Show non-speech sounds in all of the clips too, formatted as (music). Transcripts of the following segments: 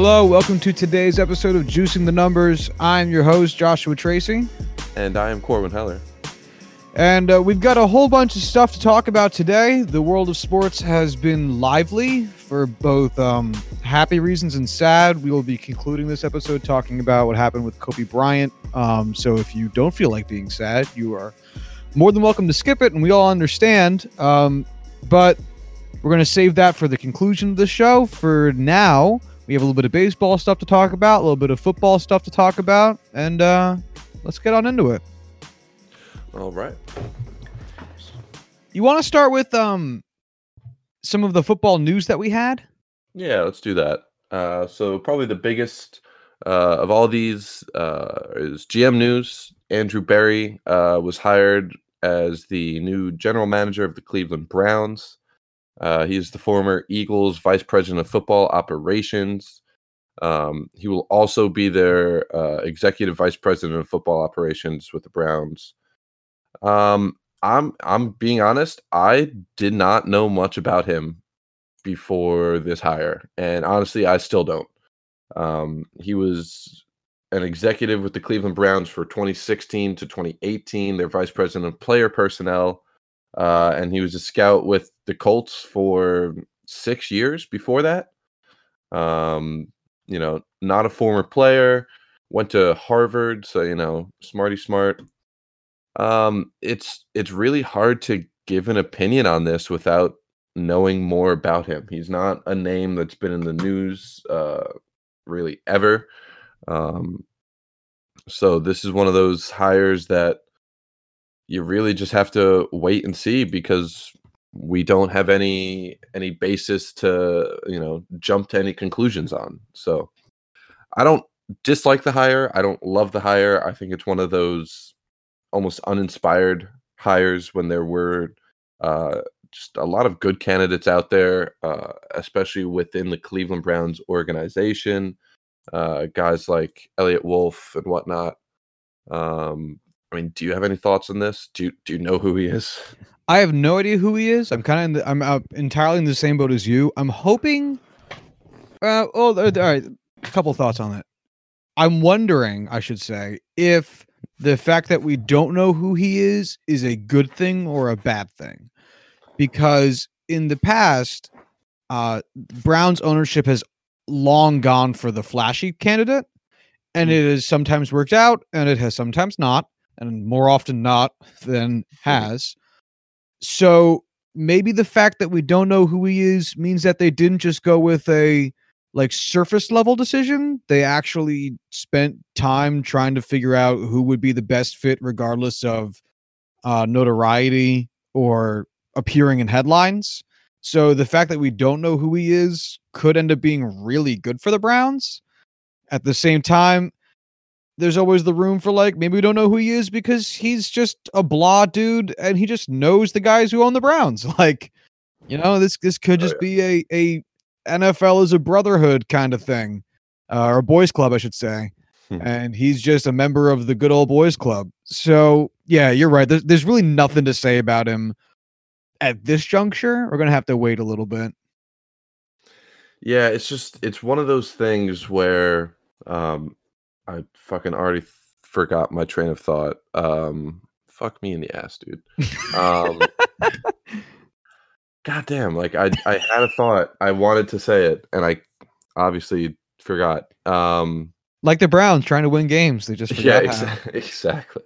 Hello, welcome to today's episode of Juicing the Numbers. I'm your host, Joshua Tracy. And I am Corbin Heller. And uh, we've got a whole bunch of stuff to talk about today. The world of sports has been lively for both um, happy reasons and sad. We will be concluding this episode talking about what happened with Kobe Bryant. Um, so if you don't feel like being sad, you are more than welcome to skip it, and we all understand. Um, but we're going to save that for the conclusion of the show. For now, we have a little bit of baseball stuff to talk about, a little bit of football stuff to talk about, and uh, let's get on into it. All right. You want to start with um some of the football news that we had? Yeah, let's do that. Uh, so probably the biggest uh, of all these uh, is GM news. Andrew Berry uh, was hired as the new general manager of the Cleveland Browns. Uh, he is the former Eagles vice president of football operations. Um, he will also be their uh, executive vice president of football operations with the Browns. Um, I'm I'm being honest. I did not know much about him before this hire, and honestly, I still don't. Um, he was an executive with the Cleveland Browns for 2016 to 2018, their vice president of player personnel, uh, and he was a scout with the Colts for six years before that. Um, you know, not a former player, went to Harvard, so you know, smarty smart. Um, it's it's really hard to give an opinion on this without knowing more about him. He's not a name that's been in the news uh, really ever. Um, so this is one of those hires that you really just have to wait and see because we don't have any any basis to you know jump to any conclusions on. So I don't dislike the hire. I don't love the hire. I think it's one of those almost uninspired hires when there were uh, just a lot of good candidates out there, uh, especially within the Cleveland Browns organization. Uh, guys like Eliot Wolf and whatnot. Um, I mean, do you have any thoughts on this? Do you, do you know who he is? I have no idea who he is. I'm kind of I'm uh, entirely in the same boat as you. I'm hoping. Uh, well, all right. A couple thoughts on it. I'm wondering, I should say, if the fact that we don't know who he is is a good thing or a bad thing because in the past uh Brown's ownership has long gone for the flashy candidate and it has sometimes worked out and it has sometimes not and more often not than (laughs) has so maybe the fact that we don't know who he is means that they didn't just go with a like surface level decision. They actually spent time trying to figure out who would be the best fit, regardless of uh, notoriety or appearing in headlines. So the fact that we don't know who he is could end up being really good for the Browns. At the same time, there's always the room for like maybe we don't know who he is because he's just a blah dude and he just knows the guys who own the Browns. (laughs) Like, you know, this this could just oh, yeah. be a a NFL is a brotherhood kind of thing, uh, or a boys club, I should say. Hmm. And he's just a member of the good old boys club. So yeah, you're right. There's, there's really nothing to say about him at this juncture. We're gonna have to wait a little bit. Yeah, it's just it's one of those things where um I fucking already forgot my train of thought. Um fuck me in the ass, dude. Um (laughs) God damn, like I I had a thought. I wanted to say it and I obviously forgot. Um like the Browns trying to win games. They just (laughs) Yeah, exa- (laughs) exactly.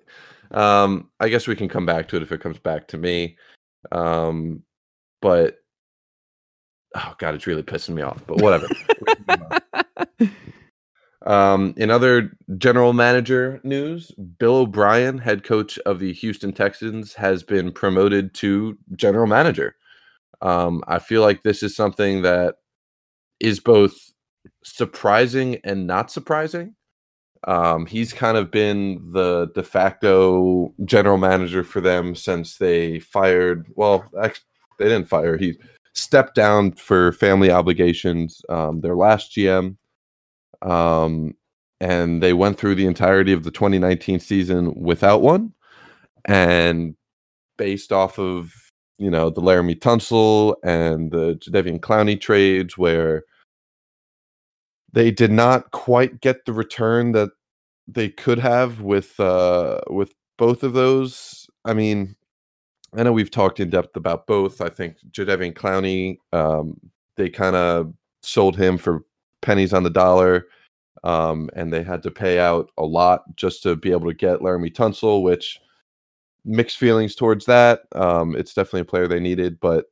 Um I guess we can come back to it if it comes back to me. Um but oh god, it's really pissing me off, but whatever. Um, in other general manager news, Bill O'Brien, head coach of the Houston Texans, has been promoted to general manager. Um, I feel like this is something that is both surprising and not surprising. Um, he's kind of been the de facto general manager for them since they fired. Well, actually, they didn't fire. He stepped down for family obligations. Um, their last GM, um, and they went through the entirety of the 2019 season without one. And based off of you know the Laremy Tunsil and the Jadeveon Clowney trades, where they did not quite get the return that they could have with uh with both of those. I mean, I know we've talked in depth about both. I think Jadeveon Clowney, um, they kind of sold him for pennies on the dollar, um, and they had to pay out a lot just to be able to get Laremy Tunsil, which mixed feelings towards that. Um, it's definitely a player they needed, but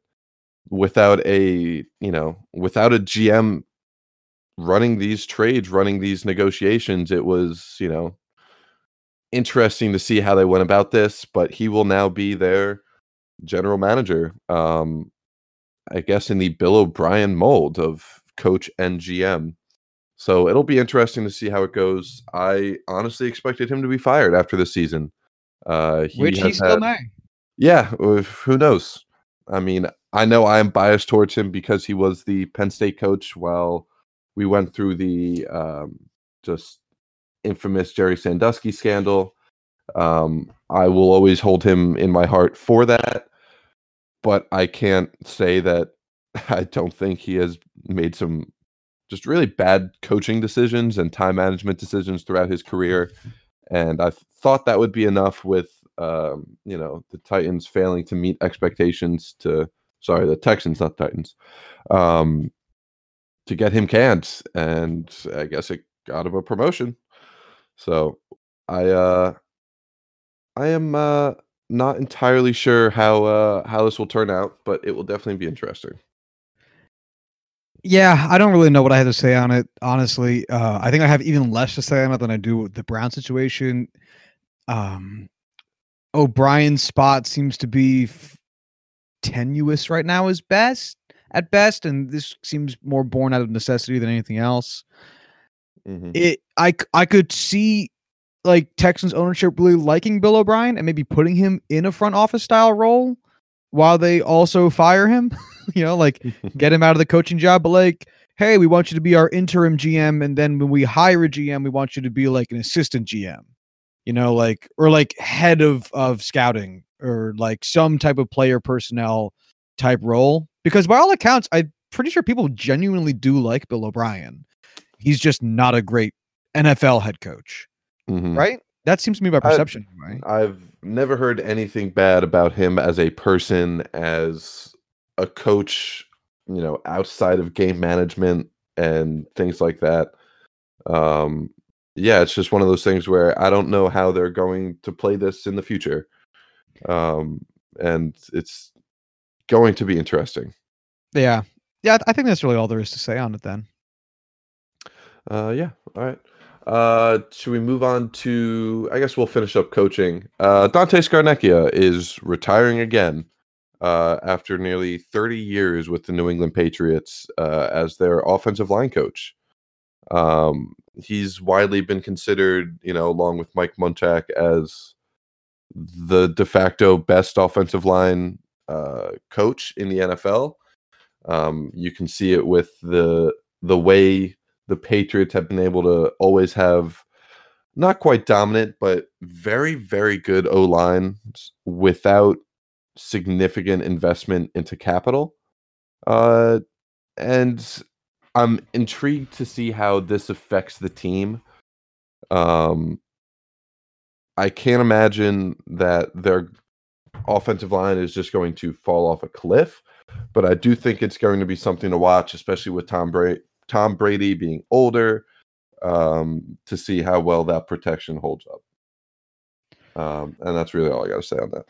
without a you know without a GM running these trades, running these negotiations, it was you know interesting to see how they went about this. But he will now be their general manager. Um, I guess in the Bill O'Brien mold of coach and GM. So it'll be interesting to see how it goes. I honestly expected him to be fired after the season. Uh, he Which he still had- may. yeah, who knows? I mean, I know I am biased towards him because he was the Penn State coach while we went through the um, just infamous Jerry Sandusky scandal. Um, I will always hold him in my heart for that, but I can't say that (laughs) I don't think he has made some just really bad coaching decisions and time management decisions throughout his career. And I thought that would be enough with um, you know the Titans failing to meet expectations to sorry the Texans not Titans um, to get him canned, and I guess it got him a promotion. So I uh, I am uh, not entirely sure how uh, how this will turn out, but it will definitely be interesting. Yeah, I don't really know what I have to say on it, honestly. Uh, I think I have even less to say on it than I do with the Brown situation. Um, O'Brien's spot seems to be f- tenuous right now, is best at best, and this seems more born out of necessity than anything else. Mhm. It, I, I could see like Texans ownership really liking Bill O'Brien and maybe putting him in a front office style role while they also fire him. (laughs) (laughs) you know, like get him out of the coaching job, but like, hey, we want you to be our interim GM, and then when we hire a GM, we want you to be like an assistant GM, you know, like or like head of of scouting or like some type of player personnel type role. Because by all accounts, I'm pretty sure people genuinely do like Bill O'Brien. He's just not a great NFL head coach, Mhm. right? That seems to me by I- perception, right? I've never heard anything bad about him as a person, as a coach, you know, outside of game management and things like that. Um, yeah, it's just one of those things where I don't know how they're going to play this in the future. Um, and it's going to be interesting. Yeah, yeah. I think that's really all there is to say on it. Then. Uh, yeah. All right. Uh, should we move on to? I guess we'll finish up coaching. Uh, Dante Scarnecchia is retiring again uh, after nearly 30 years with the New England Patriots uh, as their offensive line coach. Um, he's widely been considered, you know, along with Mike Munchak, as the de facto best offensive line uh, coach in the NFL. Um, you can see it with the the way the Patriots have been able to always have not quite dominant, but very, very good O lines without significant investment into capital. Uh, and I'm intrigued to see how this affects the team. Um, I can't imagine that their offensive line is just going to fall off a cliff, but I do think it's going to be something to watch, especially with Tom Brady. Tom Brady being older, um, to see how well that protection holds up. Um, and that's really all I got to say on that.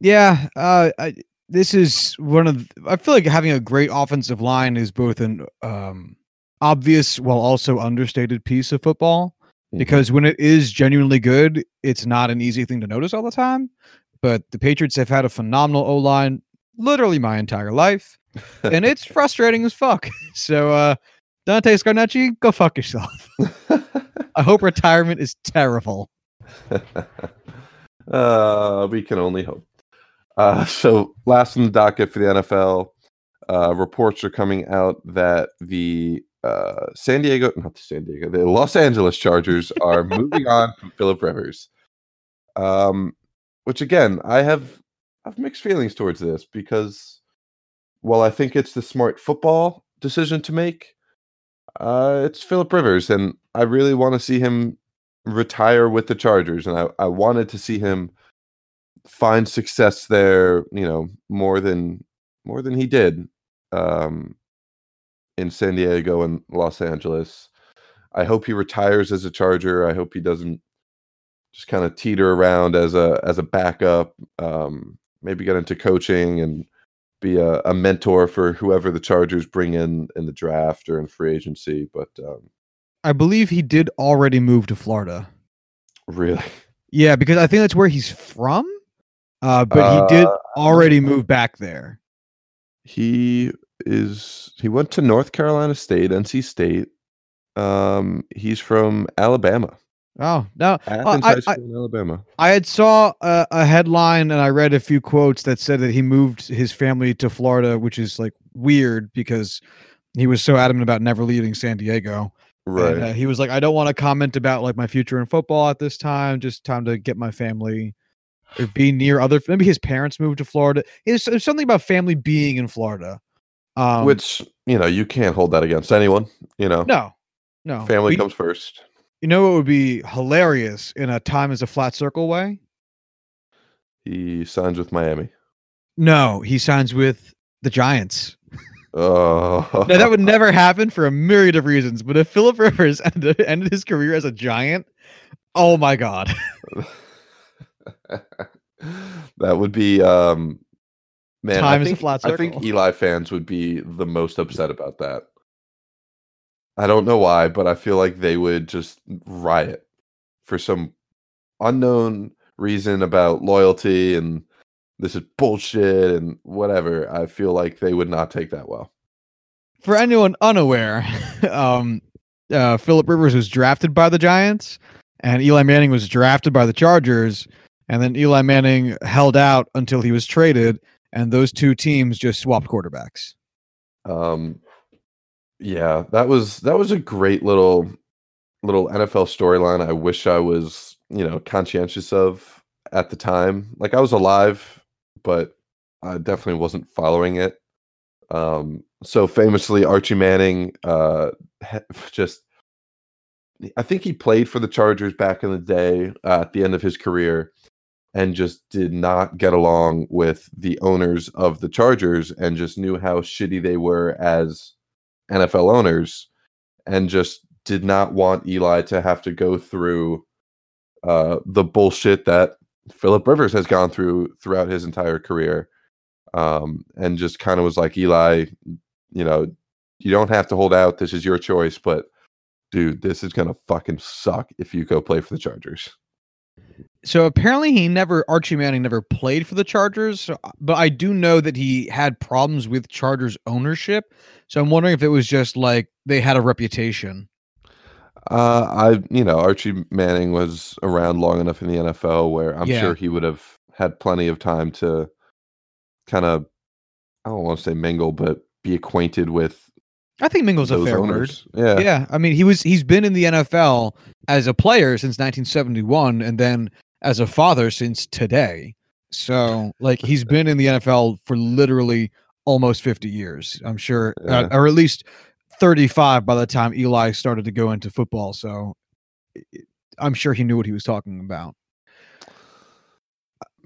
Yeah, uh, I, this is one of. I feel like having a great offensive line is both an um, obvious while also understated piece of football. Mhm. Because when it is genuinely good, it's not an easy thing to notice all the time. But the Patriots have had a phenomenal O line literally my entire life, and it's (laughs) frustrating as fuck. (laughs) So, uh, Dante Scarnecchi, go fuck yourself. (laughs) I hope retirement is terrible. uh, we can only hope. Uh, (laughs) so, last in the docket for the NFL, uh, reports are coming out that the uh, San Diego, not the San Diego, the Los Angeles Chargers (laughs) are moving on from Philip Rivers. Um, which again, I have I have mixed feelings towards this because while I think it's the smart football decision to make, Uh, it's Philip Rivers, and I really want to see him retire with the Chargers, and I, I wanted to see him find success there. You know, more than more than he did um, in San Diego and Los Angeles. I hope he retires as a Charger. I hope he doesn't just kind of teeter around as a as a backup. Um, maybe get into coaching and be a, a, mentor for whoever the Chargers bring in in the draft or in free agency. But um, I believe he did already move to Florida. Really? Yeah, because I think that's where he's from. Uh, but uh, he did uh, already move back there. He is. He went to North Carolina State, NC State. Um, he's from Alabama. Oh no, Athens I, High School I, in Alabama. I had saw a, a, headline and I read a few quotes that said that he moved his family to Florida, which is like weird because he was so adamant about never leaving San Diego. Right. And, uh, he was like, I don't want to comment about like my future in football at this time. Just time to get my family or be near other. Maybe his parents moved to Florida. It's, something about family being in Florida. Um, which you know you can't hold that against anyone. You know. No. No. Family we, comes first. You know what would be hilarious in a time as a flat circle way? He signs with Miami. No, he signs with the Giants. Oh. now that would never (laughs) happen for a myriad of reasons, but if Philip Rivers (laughs) ended, ended his career as a Giant, oh my god. (laughs) (laughs) that would be um man, time I think, flat circle. I think Eli fans would be the most upset about that. I don't know why, but I feel like they would just riot for some unknown reason about loyalty and this is bullshit and whatever. I feel like they would not take that well. For anyone unaware, (laughs) um, uh, Philip Rivers was drafted by the Giants, and Eli Manning was drafted by the Chargers, and then Eli Manning held out until he was traded, and those two teams just swapped quarterbacks. Um, yeah, that was that was a great little little NFL storyline. I wish I was, you know, conscientious of at the time. Like I was alive, but I definitely wasn't following it. Um, so famously, Archie Manning uh, (laughs) just I think he played for the Chargers back in the day uh, at the end of his career and just did not get along with the owners of the Chargers and just knew how shitty they were as NFL owners and just did not want Eli to have to go through uh, the bullshit that Philip Rivers has gone through throughout his entire career. Um, and just kind of was like, Eli, you know, you don't have to hold out. This is your choice, but dude, this is gonna fucking suck if you go play for the Chargers. So apparently he never Archie Manning never played for the Chargers, but I do know that he had problems with Chargers ownership. So I'm wondering if it was just like they had a reputation. Uh, I you know Archie Manning was around long enough in the NFL where I'm yeah. sure he would have had plenty of time to kind of I don't want to say mingle, but be acquainted with I think Mingle's a fair owners. word. Yeah. Yeah. I mean, he was he's been in the NFL as a player since 1971 and then as a father since today. So, like he's (laughs) been in the NFL for literally almost 50 years. I'm sure yeah. uh, or at least 35 by the time Eli started to go into football. So, I'm sure he knew what he was talking about.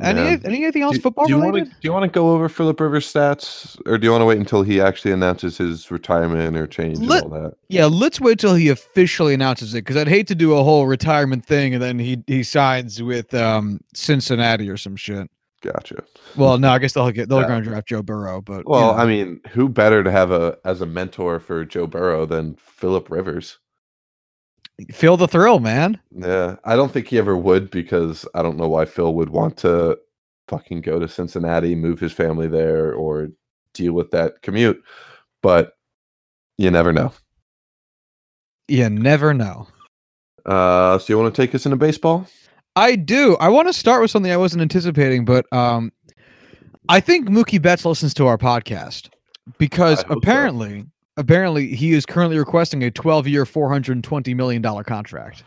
Any yeah. anything else do, football do you related? Want to, do you want to go over Philip Rivers stats, or do you want to wait until he actually announces his retirement or change Let, and all that? Yeah, let's wait till he officially announces it because I'd hate to do a whole retirement thing and then he he signs with um, Cincinnati or some shit. Gotcha. Well, no, I guess they'll get they're yeah. going to draft Joe Burrow, but well, you know. I mean, who better to have a as a mentor for Joe Burrow than Philip Rivers? Feel the thrill, man. Yeah, I don't think he ever would because I don't know why Phil would want to fucking go to Cincinnati, move his family there, or deal with that commute. But you never know. You never know. Uh, so you want to take us into baseball? I do. I want to start with something I wasn't anticipating, but um, I think Mookie Betts listens to our podcast because apparently apparently he is currently requesting a 12 year 420 million dollar contract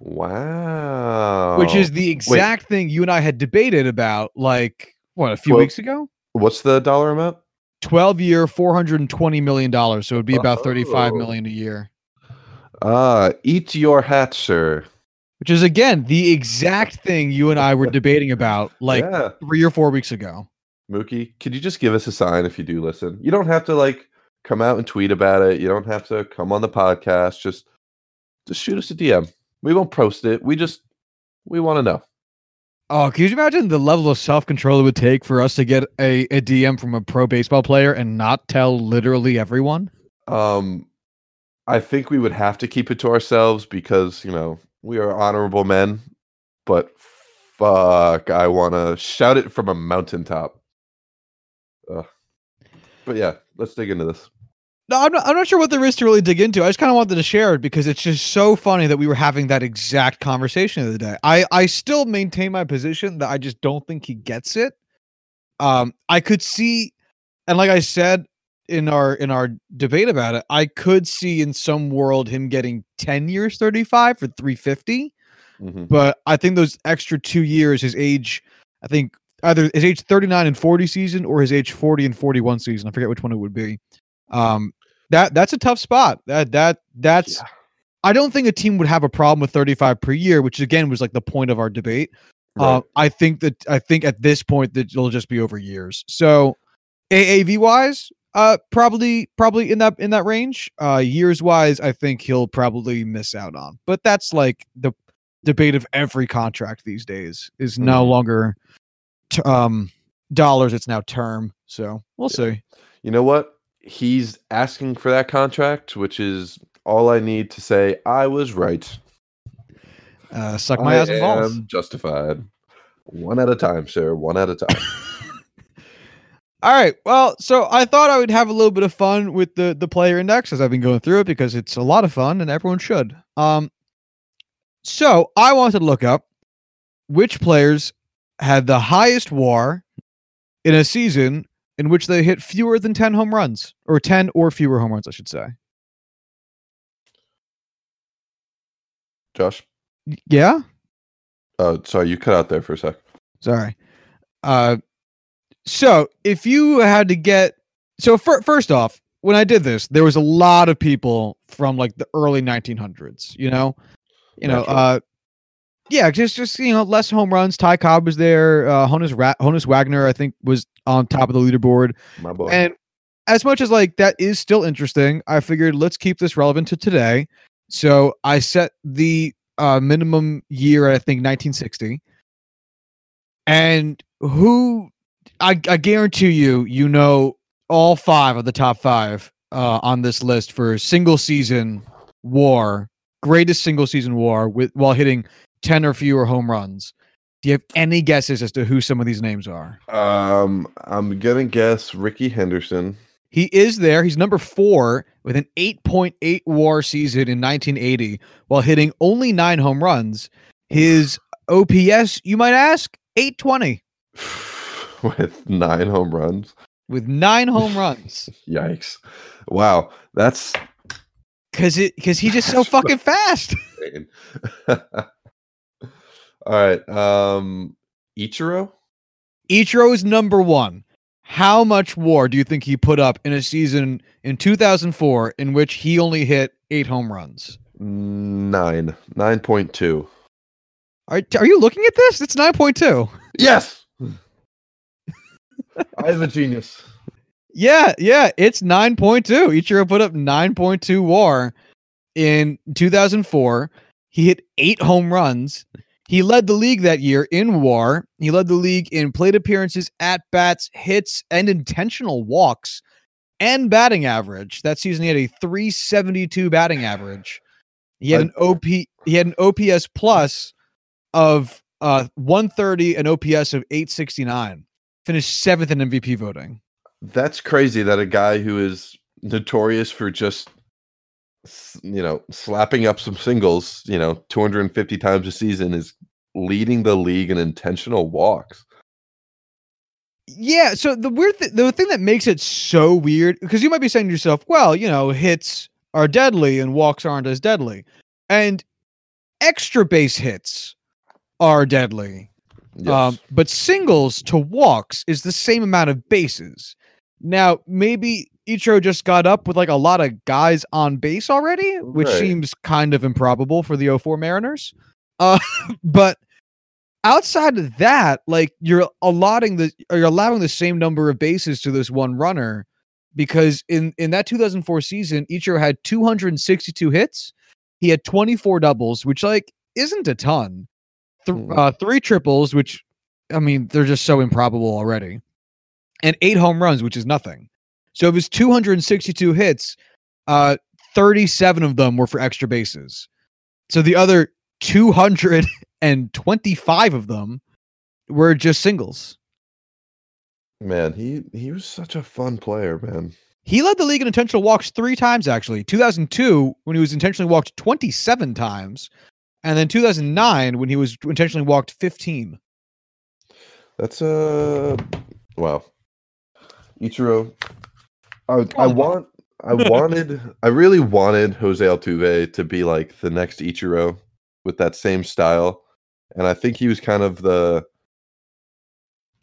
wow which is the exact Wait. thing you and i had debated about like what a few weeks ago what's the dollar amount 12 year 420 million dollars so it would be about 35 million a year Ah, eat your hat, sir. which is again the exact thing you and I were debating about (laughs) like yeah. three or four weeks ago. Mookie, could you just give us a sign if you do listen? You don't have to like come out and tweet about it. You don't have to come on the podcast. Just just shoot us a DM. We won't post it. We just we want to know. Oh, can you imagine the level of self control it would take for us to get a, a DM from a pro baseball player and not tell literally everyone? Um I think we would have to keep it to ourselves because, you know, we are honorable men, but fuck, I want to shout it from a mountaintop. Ugh. But yeah, let's dig into this. No, I'm not, I'm not sure what there is to really dig into. I just kind of wanted to share it because it's just so funny that we were having that exact conversation of the other day. I, I still maintain my position that I just don't think he gets it. Um, I could see, and like I said in our in our debate about it, I could see in some world him getting 10 years 35 for 350. Mhm. But I think those extra two years, his age, I think either his age 39 and 40 season or his age 40 and 41 season. I forget which one it would be. Um, that that's a tough spot. That that that's Yeah. I don't think a team would have a problem with 35 per year, which again was like the point of our debate. Uh, I think that I think at this point that it'll just be over years. So AAV wise, uh probably probably in that in that range. Uh years wise, I think he'll probably miss out on. But that's like the debate of every contract these days is no Mhm. longer t- um dollars, it's now term. So we'll Yeah. see. You know what? He's asking for that contract, which is all I need to say I was right. Uh suck my I ass and balls. am justified. One at a time, sir. One at a time. (laughs) All right. Well, so I thought I would have a little bit of fun with the the player index as I've been going through it because it's a lot of fun and everyone should. Um so I wanted to look up which players had the highest WAR in a season in which they hit fewer than 10 home runs or 10 or fewer home runs, I should say. Josh? Yeah? Oh, sorry, you cut out there for a sec. Sorry. Uh, so if you had to get so fir- first off, when I did this, there was a lot of people from like the early 1900s. You know, you know, uh, yeah, just just you know, less home runs. Ty Cobb was there. Uh, Honus Ra- Honus Wagner, I think, was on top of the leaderboard. My boy. And as much as like that is still interesting, I figured let's keep this relevant to today. So I set the uh, minimum year at I think 1960. And who I, I guarantee you, you know all five of the top five uh, on this list for single season war, greatest single season war with while hitting 10 or fewer home runs. Do you have any guesses as to who some of these names are? um, I'm gonna guess Rickey Henderson. He is there. He's number four with an 8.8 war season in 1980 while hitting only nine home runs. His OPS, you might ask, 820 (sighs) with nine home runs. with nine home runs. (laughs) Yikes! Wow, that's Cause it because he's just so (laughs) fucking fast. (laughs) All right, um, Ichiro. Ichiro is number one. How much war do you think he put up in a season in 2004 in which he only hit eight home runs? Nine, nine point two. Are, are you looking at this? It's 9.2. Yes, (laughs) I am a genius. Yeah, yeah, it's 9.2. Ichiro put up 9.2 war in 2004. He hit eight home runs. He led the league that year in war. He led the league in plate appearances, at bats, hits, and intentional walks and batting average. That season, he had a 372 batting average. He had an OP. He had an OPS plus of uh 130, an OPS of 869. Finished seventh in MVP voting. That's crazy that a guy who is notorious for just you know slapping up some singles, you know, 250 times a season is leading the league in intentional walks. Yeah. So the weird, th- the thing that makes it so weird, because you might be saying to yourself, well, you know, hits are deadly and walks aren't as deadly, and extra base hits are deadly. Yes. Um, but singles to walks is the same amount of bases. Now, maybe Ichiro just got up with like a lot of guys on base already, which Right. seems kind of improbable for the 04 Mariners. Uh, (laughs) but outside of that, like you're allotting the you're allowing the same number of bases to this one runner because in in that 2004 season, Ichiro had 262 hits. He had 24 doubles, which like isn't a ton. Th- Mhm. uh, three triples, which I mean they're just so improbable already, and eight home runs, which is nothing. So of his 262 hits, uh, 37 of them were for extra bases. So the other 225 of them were just singles. Man, he he was such a fun player, man. He led the league in intentional walks three times, actually. 2002, when he was intentionally walked 27 times, and then 2009, when he was intentionally walked 15. That's uh wow. Ichiro. I I oh. want I wanted I really wanted Jose Altuve to be like the next Ichiro with that same style. And I think he was kind of the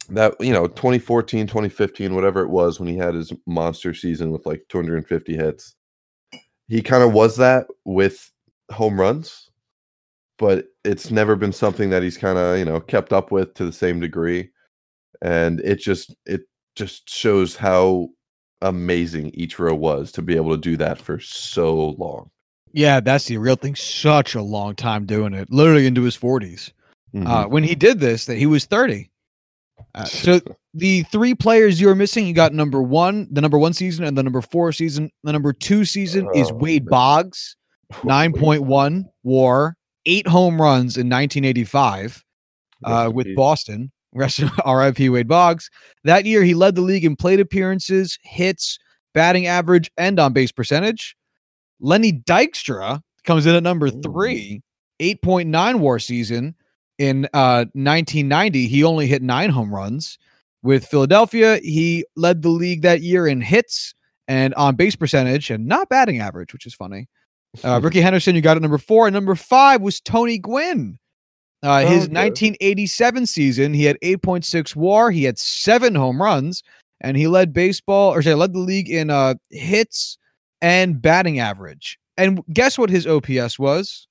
that you know 2014 2015 whatever it was when he had his monster season with like 250 hits he kind of was that with home runs but it's never been something that he's kind of you know kept up with to the same degree and it just it just shows how amazing Ichiro was to be able to do that for so long Yeah, that's the real thing. Such a long time doing it, literally into his 40s. Mhm. Uh, when he did this, that he was 30. Uh, so the three players you're missing, you got number one, the number one season, and the number four season. The number two season is Oh, Wade man. Boggs, 9.1 war, eight home runs in 1985 uh, with. Boston. Rest (laughs) of RIP Wade Boggs. That year, he led the league in plate appearances, hits, batting average, and on base percentage. Lenny Dykstra comes in at number three, 8.9 war season. In uh, 1990, he only hit nine home runs. With Philadelphia, he led the league that year in hits and on base percentage and not batting average, which is funny. Uh, (laughs) Rickey Henderson, you got it number four. And number five was Tony Gwynn. Uh, his Okay. 1987 season, he had 8.6 WAR. He had seven home runs, and he led baseball, or say, led the league in uh, hits and batting average. And guess what his OPS was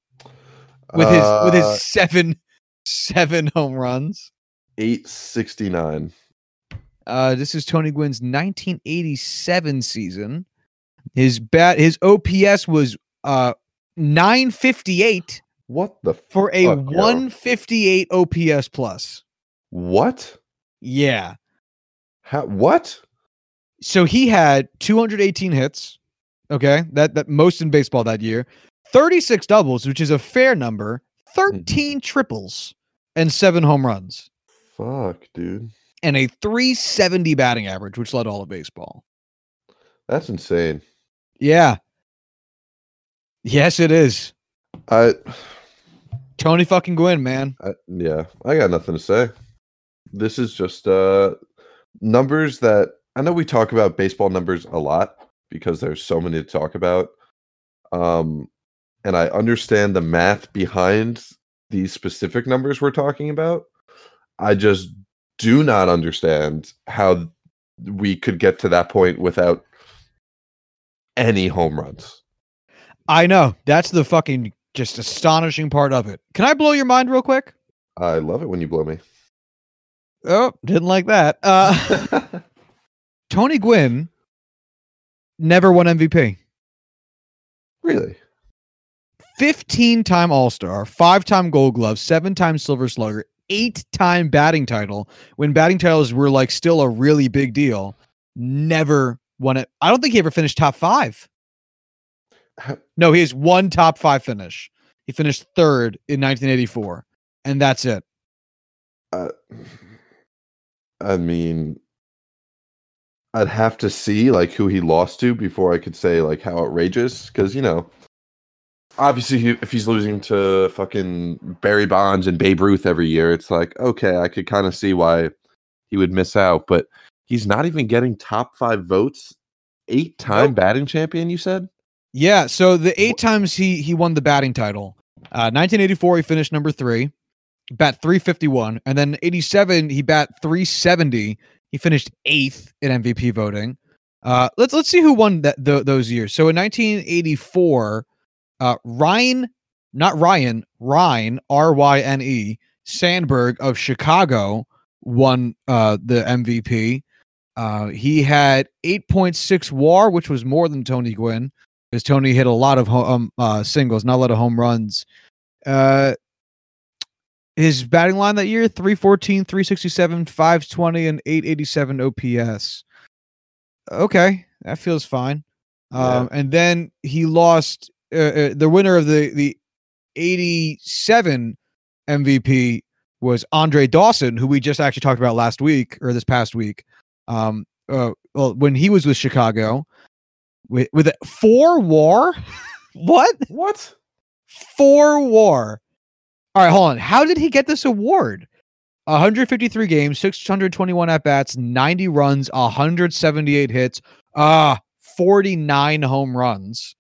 with his with Uh, his seven seven home runs. 869 Uh, this is Tony Gwynn's 1987 season. His bat, his OPS was uh 958 what the for a Fuck, yo. 158 OPS plus. what Yeah. How, what So he had 218 hits. Okay, that that most in baseball that year. 36 doubles, which is a fair number. 13 mm-hmm. triples and seven home runs, fuck dude and a 370 batting average, which led all of baseball. that's insane Yeah. Yes, it is. I Tony fucking Gwynn, man. I, yeah, I got nothing to say. This is just uh numbers that I know we talk about baseball numbers a lot because there's so many to talk about. Um and I understand the math behind these specific numbers we're talking about. I just do not understand how we could get to that point without any home runs. I know. That's the fucking just astonishing part of it. Can I blow your mind real quick? I love it when you blow me. Oh, didn't like that. Uh (laughs) Tony Gwynn never won MVP. really? 15 time All Star, five time Gold Glove, seven time Silver Slugger, eight time batting title when batting titles were like still a really big deal. Never won it. I don't think he ever finished top five. (laughs) No, he has one top five finish. He finished third in 1984, and that's it. Uh, I mean, I'd have to see like who he lost to before I could say like how outrageous. Because you know, obviously, he, if he's losing to fucking Barry Bonds and Babe Ruth every year, it's like okay, I could kind of see why he would miss out. But he's not even getting top five votes. Eight time Nope. batting champion, you said? Yeah. So the eight times he he won the batting title. Uh, 1984, he finished number three, bat 351, and then 87, he bat 370. He finished eighth in MVP voting. Uh, let's let's see who won that th- those years. So in 1984, uh, Ryan, not Ryan, Ryan R Y N E Sandberg of Chicago won uh, the MVP. Uh, he had 8.6 WAR, which was more than Tony Gwynn, because Tony hit a lot of ho- um, uh, singles, not a lot of home runs. Uh, his batting line that year 314, 367, 520, and 887 OPS. Okay, that feels fine. Um, and then he lost uh, uh, the winner of the the 87 MVP was Andre Dawson, who we just actually talked about last week or this past week. Um, uh, well, when he was with Chicago, with with a four WAR, (laughs) what What? four WAR? All right, hold on. How did he get this award? 153 games, 621 at bats, 90 runs, 178 hits, ah, 49 home runs,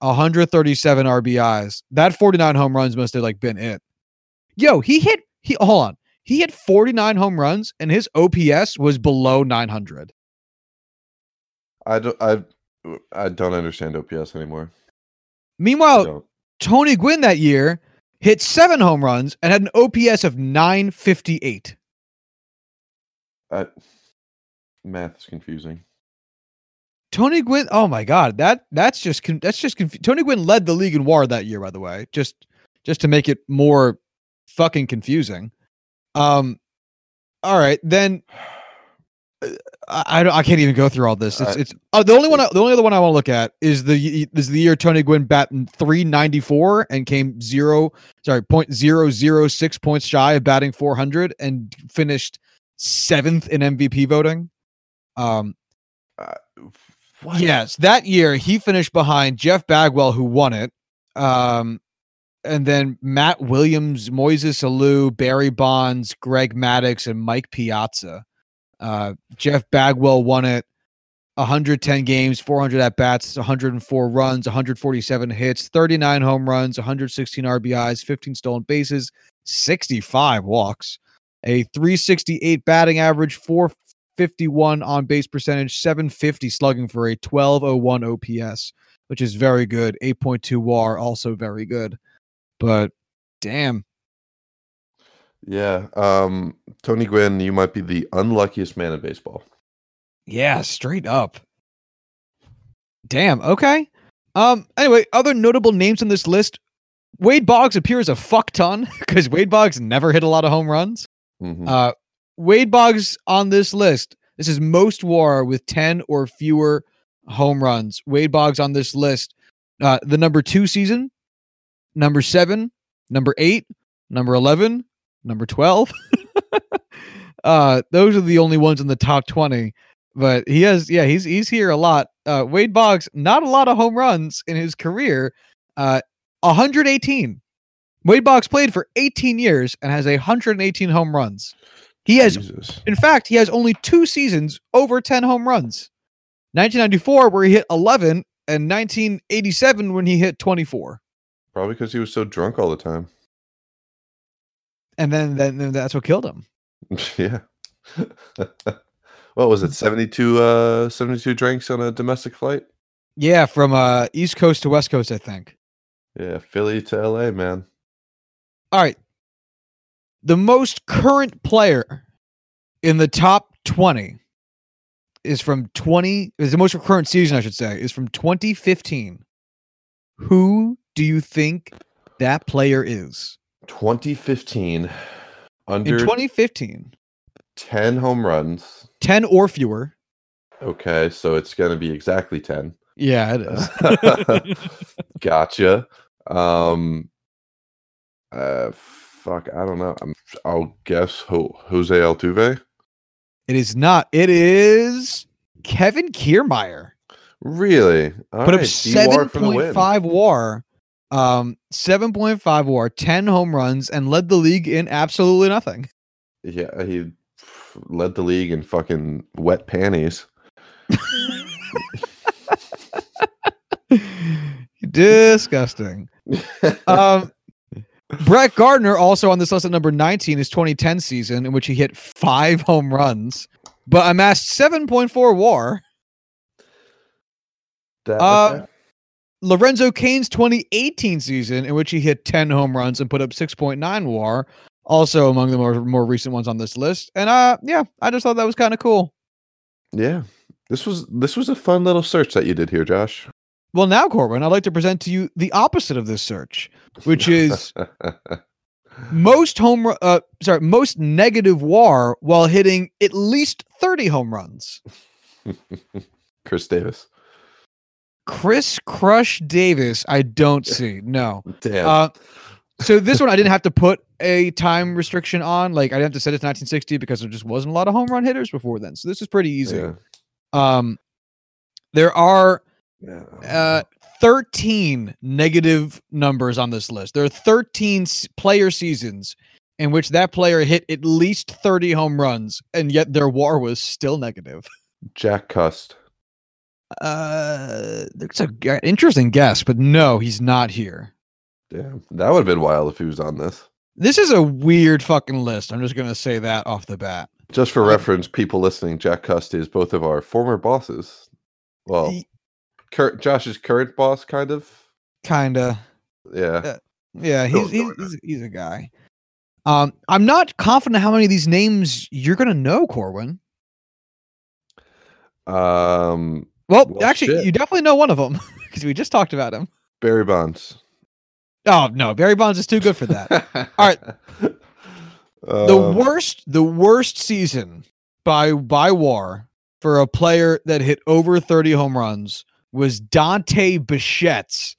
137 RBIs. That 49 home runs must have like been it. Yo, he hit he hold on. He hit 49 home runs and his OPS was below 900. I don't. I. I don't understand OPS anymore. Meanwhile. Tony Gwynn that year hit seven home runs and had an OPS of 958. I, math is confusing. Tony Gwynn, oh my god, that that's just that's just confu- Tony Gwynn led the league in WAR that year, by the way. Just just to make it more fucking confusing. Um, all right, then (sighs) (sighs) (sighs) I I, can't even go through all this. It's I- it's uh, the only one I, the only other one I want to look at is the is the year Tony Gwynn batting 394 and came zero sorry point zero zero six points shy of batting 400 and finished seventh in MVP voting. Um, What? Yes, that year he finished behind Jeff Bagwell, who won it. Um, and then Matt Williams, Moises Alou, Barry Bonds, Greg Maddux, and Mike Piazza. Uh, Jeff Bagwell won it 110 games, 400 at bats, 104 runs, 147 hits, 39 home runs, 116 RBIs, 15 stolen bases, 65 walks, a 368 batting average, 451 on base percentage, 750 slugging for a 1201 OPS, which is very good. 8.2 WAR, also very good. But damn, Yeah. Um. Tony Gwynn, you might be the unluckiest man in baseball. Yeah, straight up. Damn. Okay. Um. Anyway, other notable names on this list: Wade Boggs appears a fuck ton (laughs) because Wade Boggs never hit a lot of home runs. Mhm. Uh, Wade Boggs on this list. This is most WAR with ten or fewer home runs. Wade Boggs on this list. Uh, the number two season, number seven, number eight, number eleven, number twelve. (laughs) uh, those are the only ones in the top twenty. But he has, yeah, he's he's here a lot. Uh, Wade Boggs, not a lot of home runs in his career. Uh, 118. Wade Boggs played for 18 years and has 118 home runs. He has Jesus. in fact, he has only two seasons over 10 home runs 1994, where he hit 11, and 1987, when he hit 24. Probably because he was so drunk all the time. And then, then, then that's what killed him. (laughs) yeah. (laughs) what was it? 72 uh 72 drinks on a domestic flight? Yeah, from uh, East Coast to West Coast, I think. Yeah, Philly to LA, man. All right. The most current player in the top 20 is from 20, is the most current season, I should say, is from 2015. Who do you think that player is? 2015 under In 2015, 10 home runs. 10 or fewer. Okay, so it's going to be exactly 10. Yeah, it is. (laughs) gotcha. Um uh fuck, I don't know. I'm, I'll guess Ho- Jose Altuve. it is not. It is Kevin Kiermaier. Really? All Put up right, for 7.5 war. Um, 7.5 war, 10 home runs, and led the league in absolutely nothing. Yeah, he led the league in fucking wet panties. (laughs) Disgusting. Um, Brett Gardner, also on this list at number 19, is 2010 season, in which he hit five home runs, but amassed 7.4 war. That, Uh. Lorenzo Cain's 2018 season, in which he hit 10 home runs and put up 6.9 WAR, also among the more more recent ones on this list. And uh, yeah, I just thought that was kind of cool. yeah. This was this was a fun little search that you did here, Josh. Well, now Corbin, I'd like to present to you the opposite of this search, which is (laughs) most home uh sorry most negative WAR while hitting at least 30 home runs. (laughs) Chris Davis. Chris Crush Davis, I don't see. No. Damn. Uh, so this one I didn't have to put a time restriction on. Like I didn't have to set it to 1960 because there just wasn't a lot of home run hitters before then. So this is pretty easy. yeah. Um, there are Yeah. uh 13 negative numbers on this list. There are 13 s- player seasons in which that player hit at least 30 home runs, and yet their WAR was still negative. Jack Cust. Uh, it's interesting guess, but no, he's not here. Damn. That would have been wild if he was on this. This is a weird fucking list. I'm just gonna say that off the bat. Just for reference, people listening, Jack Cust is both of our former bosses. Well, Ye- cur- Josh's current boss, kind of. Kinda. Yeah. Yeah, he's he's, he's he's a guy. Um, I'm not confident how many of these names you're gonna know, Corwin. Um, Well, Well, actually, shit. you definitely know one of them because (laughs) we just talked about him. Barry Bonds. Oh no, Barry Bonds is too good for that. All right. (laughs) the Um, worst, the worst season by by WAR for a player that hit over 30 home runs was Dante Bichette's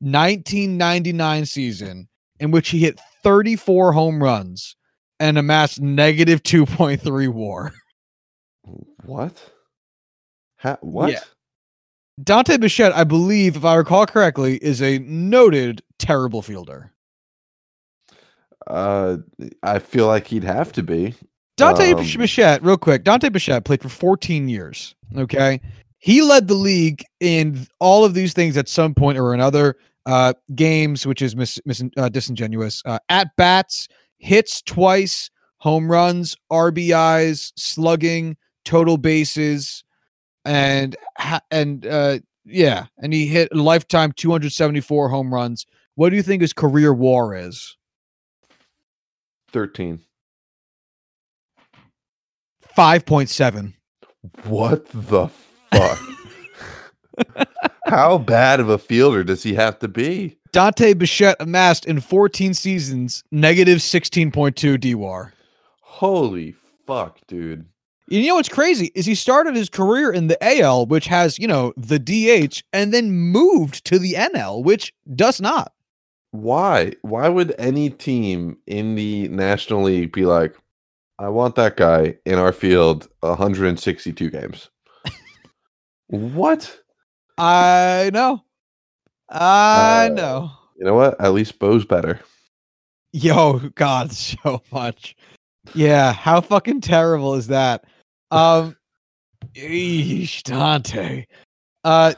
1999 season, in which he hit 34 home runs and amassed negative 2.3 WAR. What? Ha- what? Dante Bichette, I believe, if I recall correctly, is a noted terrible fielder. Uh, I feel like he'd have to be. Dante Um, Bichette, real quick. Dante Bichette played for 14 years. Okay. He led the league in all of these things at some point or another. Uh, games, which is mis- mis- uh, disingenuous. Uh, at bats, hits twice, home runs, RBIs, slugging, total bases, and and uh, yeah, and he hit a lifetime 274 home runs. What do you think his career WAR is? 13. 5.7. What the fuck? (laughs) How bad of a fielder does he have to be? Dante Bichette amassed in 14 seasons negative 16.2 DWAR. Holy fuck, dude. You know what's crazy is he started his career in the AL, which has, you know, the DH, and then moved to the NL, which does not. Why? Why would any team in the National League be like, I want that guy in our field 162 games? (laughs) what? I know. I Uh, know. You know what? At least Bo's better. Yo, God, (laughs) so much. Yeah, how fucking terrible is that? Um, eesh, Dante. Uh,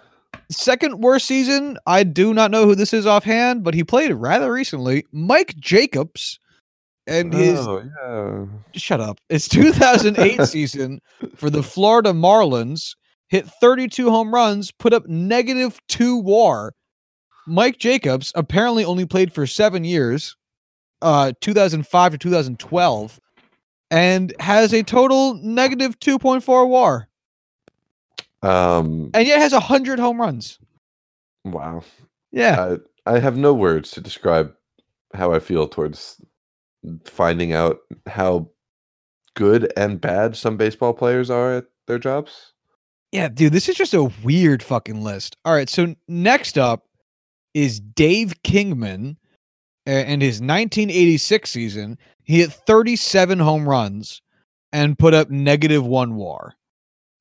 second worst season. I do not know who this is offhand, but he played rather recently. Mike Jacobs, and his oh, yeah. shut up. His 2008 (laughs) season for the Florida Marlins hit 32 home runs, put up negative two WAR. Mike Jacobs apparently only played for seven years, uh, 2005 to 2012, and has a total negative 2.4 WAR, Um, and yet has 100 home runs. wow. Yeah. I, I have no words to describe how I feel towards finding out how good and bad some baseball players are at their jobs. Yeah, dude, this is just a weird fucking list. All right, so next up is Dave Kingman and his 1986 season. He hit 37 home runs and put up negative one WAR.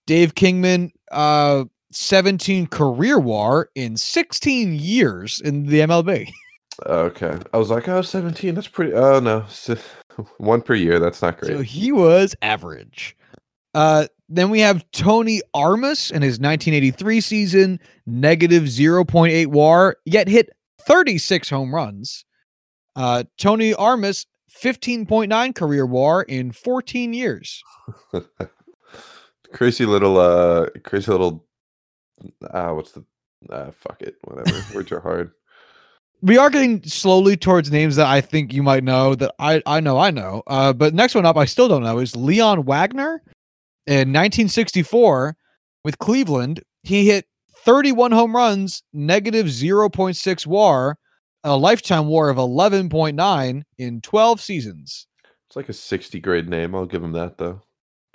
Dave Kingman, uh, 17 career WAR in 16 years in the MLB. (laughs) Okay. I was like, oh, 17, that's pretty. Oh, no. (laughs) One per year. That's not great. So he was average. Uh, then we have Tony Armas in his 1983 season, negative 0.8 WAR, yet hit 36 home runs. Uh, Tony Armas, 15.9 career WAR in 14 years. (laughs) crazy little, uh, crazy little, ah, what's the Ah, fuck it. Whatever. (laughs) Words are hard. we are getting slowly towards names that I think you might know that I I know I know. Uh, but next one up, I still don't know is Leon Wagner in 1964 with Cleveland. He hit 31 home runs, negative 0.6 WAR, a lifetime WAR of 11.9 in 12 seasons. It's like a 60 grade name. I'll give him that though.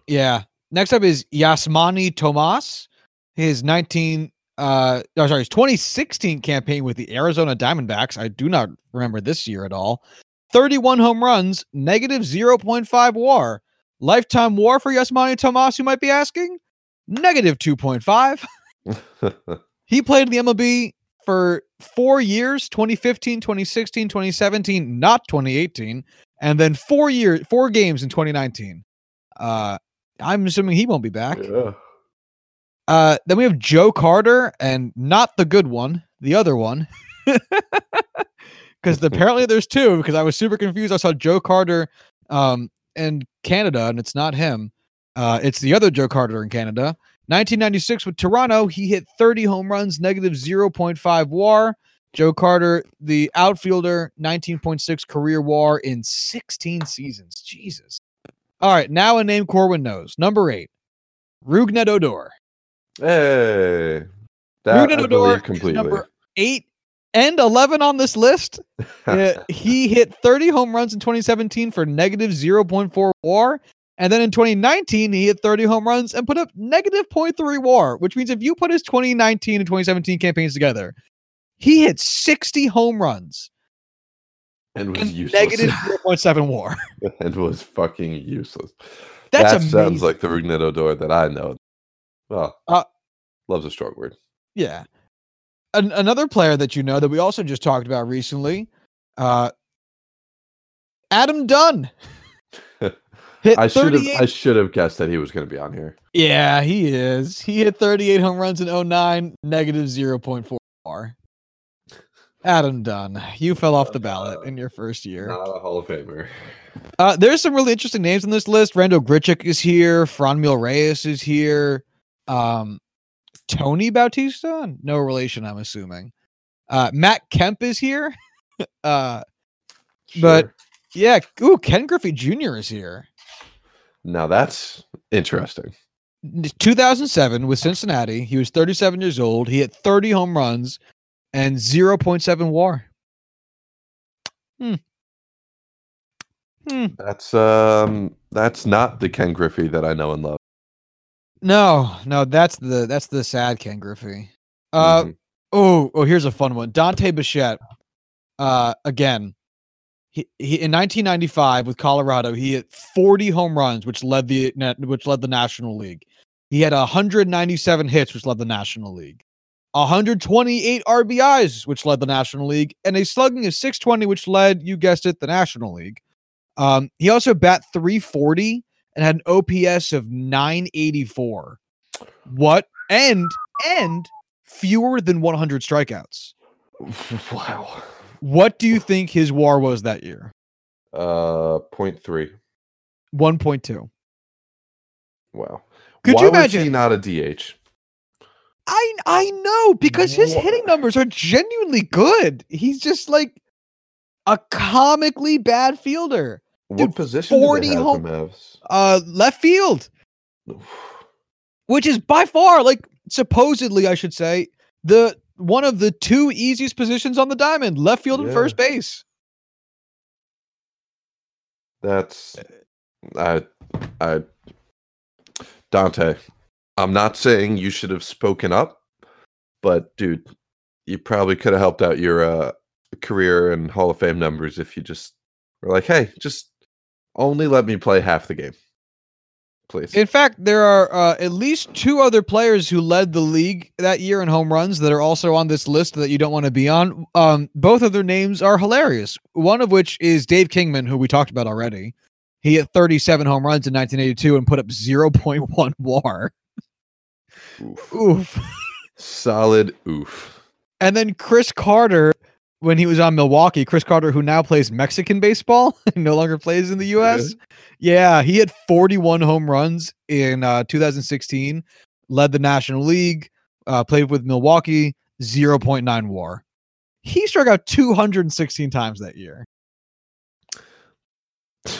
Yeah. Next up is Yasmany Tomas. His 19 uh oh, sorry, his 2016 campaign with the Arizona Diamondbacks. I do not remember this year at all. 31 home runs, negative 0.5 WAR. Lifetime WAR for Yasmany Tomas, you might be asking? Negative 2.5. (laughs) He played in the MLB for four years 2015, 2016, 2017, not 2018, and then four years, four games in 2019. Uh, I'm assuming he won't be back. yeah. Uh, then we have Joe Carter, and not the good one, the other one. (laughs) Because (laughs) apparently there's two, because I was super confused. I saw Joe Carter um, in Canada, and it's not him. Uh, it's the other Joe Carter in Canada. 1996 with Toronto, he hit 30 home runs, negative 0.5 WAR. Joe Carter, the outfielder, 19.6 career WAR in 16 seasons. Jesus. All right, now a name Corwin knows. Number eight, Rougned Odor. Hey. That I Rougned Odor believe is completely. number eight and 11 on this list. (laughs) Uh, he hit 30 home runs in 2017 for negative 0.4 WAR. And then in 2019, he hit 30 home runs and put up negative 0.3 WAR, which means if you put his 2019 and 2017 campaigns together, he hit 60 home runs and was useless. negative (laughs) 0.7 WAR. and was fucking useless. That's that amazing. sounds like the Rougned Odor that I know. Well, Uh, love's a strong word. Yeah. An- another player that you know that we also just talked about recently, uh, Adam Dunn. (laughs) Hit I should have I should have guessed that he was going to be on here. Yeah, he is. He hit 38 home runs in 09, negative 0.4 WAR. Adam Dunn, you fell off the ballot in your first year. Not a Hall of Famer. Uh, there's some really interesting names on this list. Randall Grichuk is here. Franmil Reyes is here. Um, Tony Bautista, no relation, I'm assuming. Uh, Matt Kemp is here. (laughs) uh, But- yeah. Ooh, Ken Griffey Jr. is here. Now that's interesting. 2007 with Cincinnati. He was 37 years old. He hit 30 home runs and 0.7 WAR. Hmm. Hmm. That's um that's not the Ken Griffey that I know and love. No, no, that's the that's the sad Ken Griffey. Uh Mhm. oh, oh, here's a fun one. Dante Bichette. Uh again. He, he in 1995 with Colorado, he hit 40 home runs, which led the which led the National League. He had 197 hits, which led the National League. 128 RBIs, which led the National League, and a slugging of 620, which led, you guessed it, the National League. Um, he also bat 340 and had an OPS of 984. What? And and fewer than 100 strikeouts. (laughs) wow. What do you think his WAR was that year? Uh point three. 1.2. Wow. Could Why you was he imagine? not a DH? I I know because his hitting numbers are genuinely good. He's just like a comically bad fielder. What Dude, position did 40 they have home- Uh left field, which is by far like supposedly I should say the one of the two easiest positions on the diamond, left field and Yeah. first base. That's I I Dante. I'm not saying you should have spoken up, but dude, you probably could have helped out your uh career and Hall of Fame numbers if you just were like, "Hey, just only let me play half the game." Please. In fact, there are uh, at least two other players who led the league that year in home runs that are also on this list that you don't want to be on. Um, both of their names are hilarious. One of which is Dave Kingman, who we talked about already. He hit 37 home runs in 1982 and put up 0.1 (laughs) WAR. Oof. Oof. Solid oof. And then Chris Carter, when he was on Milwaukee, Chris Carter, who now plays Mexican baseball, (laughs) no longer plays in the U.S. Really? Yeah, he had 41 home runs in uh, 2016, led the National League, uh, played with Milwaukee, 0.9 war. He struck out 216 times that year. (laughs)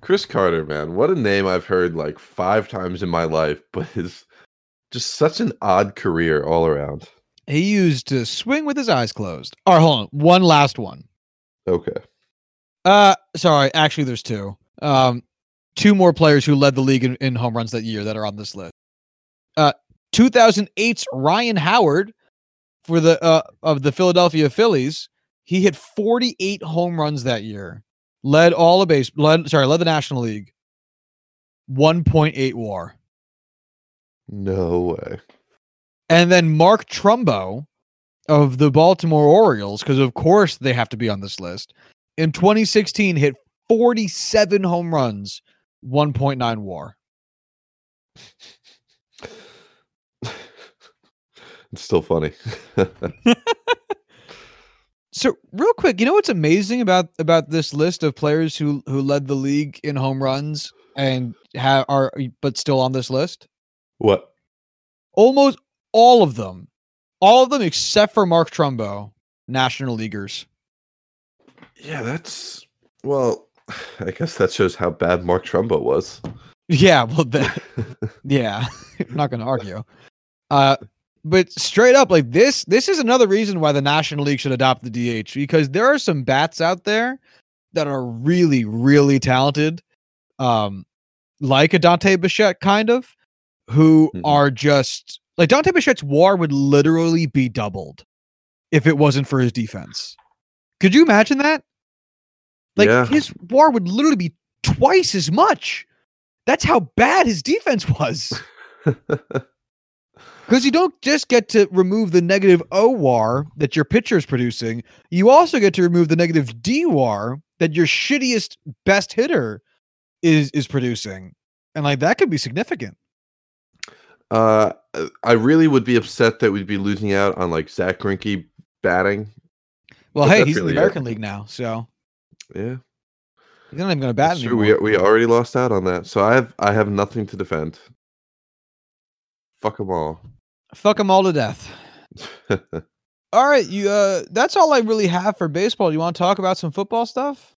Chris Carter, man, what a name I've heard like five times in my life, but is just such an odd career all around. He used to swing with his eyes closed. All right, hold on. One last one. Okay. Uh, sorry. Actually, there's two. Um, two more players who led the league in, in home runs that year that are on this list. Uh, 2008's Ryan Howard for the uh of the Philadelphia Phillies. He hit 48 home runs that year. Led all of base. Led sorry, led the National League. 1.8 WAR. No way. And then Mark Trumbo of the Baltimore Orioles, because of course they have to be on this list. In 2016, hit 47 home runs, 1.9 WAR. (laughs) It's still funny. (laughs) So real quick, you know what's amazing about about this list of players who who led the league in home runs and have are but still on this list? what? Almost all of them, all of them except for Mark Trumbo, National Leaguers. Yeah, that's well. (sighs) I guess that shows how bad Mark Trumbo was. Yeah, well, the, (laughs) yeah, I'm (laughs) not going to argue. Uh, but straight up, like this, this is another reason why the National League should adopt the DH because there are some bats out there that are really, really talented, um, like a Dante Bichette, kind of, who Mhm. are just like Dante Bichette's WAR would literally be doubled if it wasn't for his defense. Could you imagine that? Like Yeah. his WAR would literally be twice as much. That's how bad his defense was. (laughs) Because you don't just get to remove the negative OWAR that your pitcher is producing, you also get to remove the negative DWAR that your shittiest best hitter is is producing. And like that could be significant. uh, I really would be upset that we'd be losing out on like Zack Greinke batting. Well, hey, he's in really the it. American League now, so Yeah, he's not even going to bat true. We we already lost out on that, so I have I have nothing to defend. Fuck them all. Fuck them all to death. (laughs) All right, you. Uh, that's all I really have for baseball. You want to talk about some football stuff?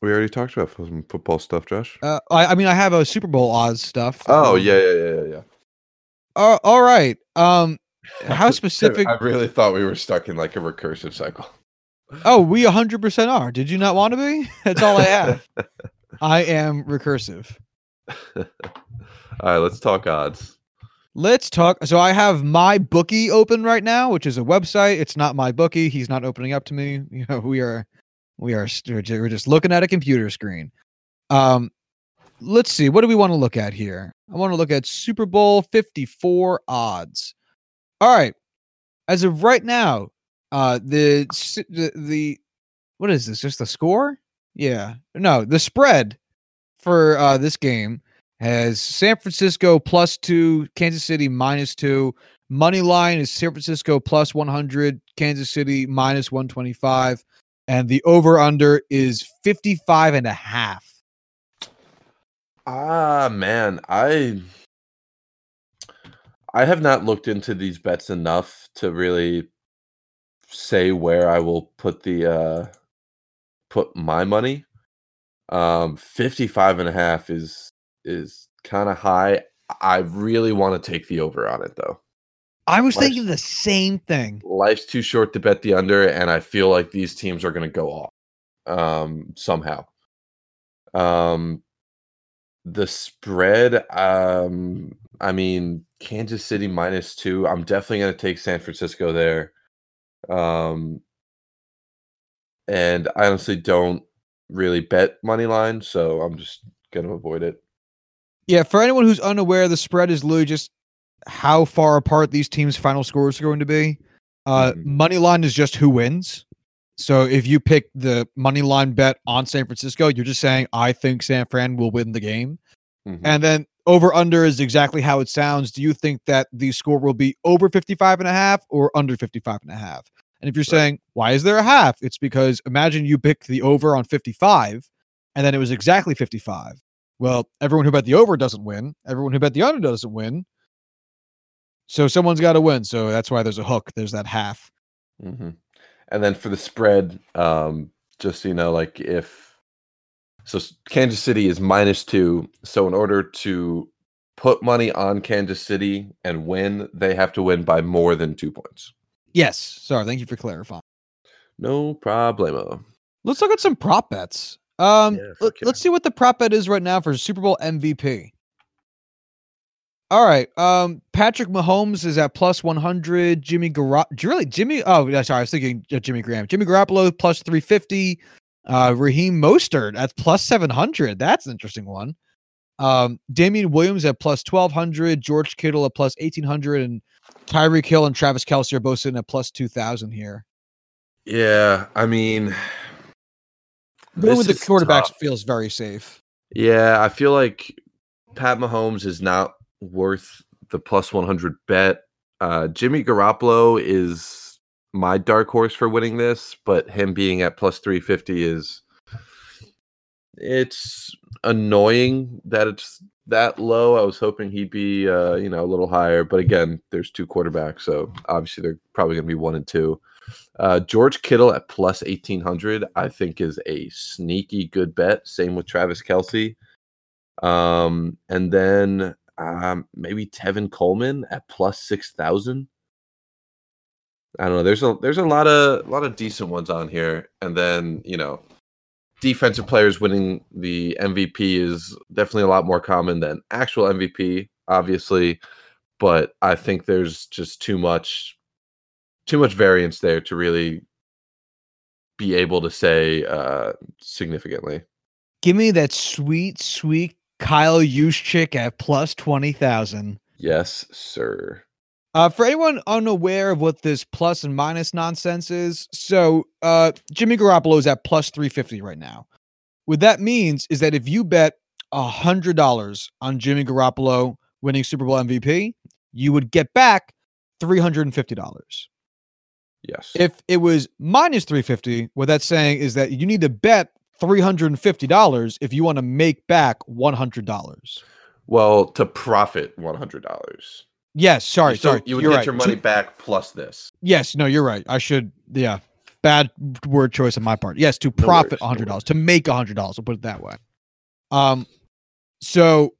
we already talked about some football stuff, Josh. Uh, I, I mean, I have a Super Bowl odds stuff. Oh Um, yeah, yeah, yeah, yeah, yeah. Uh, all right. Um, (laughs) how specific? I really thought we were stuck in like a recursive cycle. Oh, we 100% are. Did you not want to be? (laughs) That's all I have. (laughs) I am recursive. All right, let's talk odds. Let's talk. So I have my bookie open right now, which is a website. It's not my bookie. He's not opening up to me. You know, we are, we are, st- we're ju- we're just looking at a computer screen. Um, let's see. What do we want to look at here? I want to look at Super Bowl 54 odds. All right. As of right now, uh, the the, the what is this? Just the score? Yeah. No, the spread for uh this game has San Francisco plus two, Kansas City minus two. Money line is San Francisco plus 100, Kansas City minus 125. And the over under is 55 and a half. Ah man, I I have not looked into these bets enough to really say where I will put the uh put my money. Um 55 and a half is is kind of high. I really want to take the over on it though. I was Nice. thinking the same thing. Life's too short to bet the under and I feel like these teams are going to go off um somehow. Um the spread um I mean Kansas City minus 2. I'm definitely going to take San Francisco there. Um and I honestly don't really bet money line, so I'm just going to avoid it. Yeah, for anyone who's unaware, the spread is literally just how far apart these teams' final scores are going to be. Uh, Mhm. Money line is just who wins. So if you pick the money line bet on San Francisco, you're just saying I think San Fran will win the game. Mhm. And then over under is exactly how it sounds. Do you think that the score will be over 55 and a half or under 55 and a half? And if you're saying, why is there a half? It's because imagine you pick the over on 55 and then it was exactly 55. Well, everyone who bet the over doesn't win. Everyone who bet the under doesn't win. So someone's got to win. So that's why there's a hook. There's that half. hmm And then for the spread, um, just so you know, like if so, Kansas City is minus two. So in order to put money on Kansas City and win, they have to win by more than two points. Yes. Sorry. Thank you for clarifying. No problemo. Let's look at some prop bets. Um, Yeah, let, yeah. us see what the prop bet is right now for Super Bowl MVP. All right. Um, Patrick Mahomes is at plus 100. Jimmy Garoppolo, really? Jimmy? Oh, yeah, sorry. I was thinking Jimmy Graham. Jimmy Garoppolo plus 350. Uh, Raheem Mostert at plus 700. That's an interesting one. Um, Damien Williams at plus 1200. George Kittle at plus 1800. And Tyreek Hill and Travis Kelce are both sitting at plus 2000 here. Yeah, I mean, Going with the quarterbacks tough. feels very safe. Yeah, I feel like Pat Mahomes is not worth the plus 100 bet. Uh, Jimmy Garoppolo is my dark horse for winning this, but him being at plus 350 is it's annoying that it's that low. I was hoping he'd be uh, you know, a little higher, but again, there's two quarterbacks, so obviously they're probably going to be 1 and 2. Uh, George Kittle at plus 1800, I think is a sneaky good bet. Same with Travis Kelce. Um, and then um, maybe Tevin Coleman at plus 6000. I don't know. There's a there's a lot of a lot of decent ones on here, and then you know, defensive players winning the MVP is definitely a lot more common than actual MVP, obviously. But I think there's just too much too much variance there to really be able to say uh significantly. Give me that sweet, sweet Kyle Juszczyk at plus 20,000. Yes, sir. Uh, for anyone unaware of what this plus and minus nonsense is, so uh, Jimmy Garoppolo is at plus 350 right now. What that means is that if you bet $100 on Jimmy Garoppolo winning Super Bowl MVP, you would get back $350. Yes. If it was minus 350, what that's saying is that you need to bet $350 if you want to make back $100. well, to profit one hundred dollars. Yes, sorry, you sorry. You would you're get right. your money back plus this. Yes, no, you're right. I should, yeah. Bad word choice on my part. Yes, to No profit worries, hundred dollars, to make hundred dollars. I'll put it that way. Um, so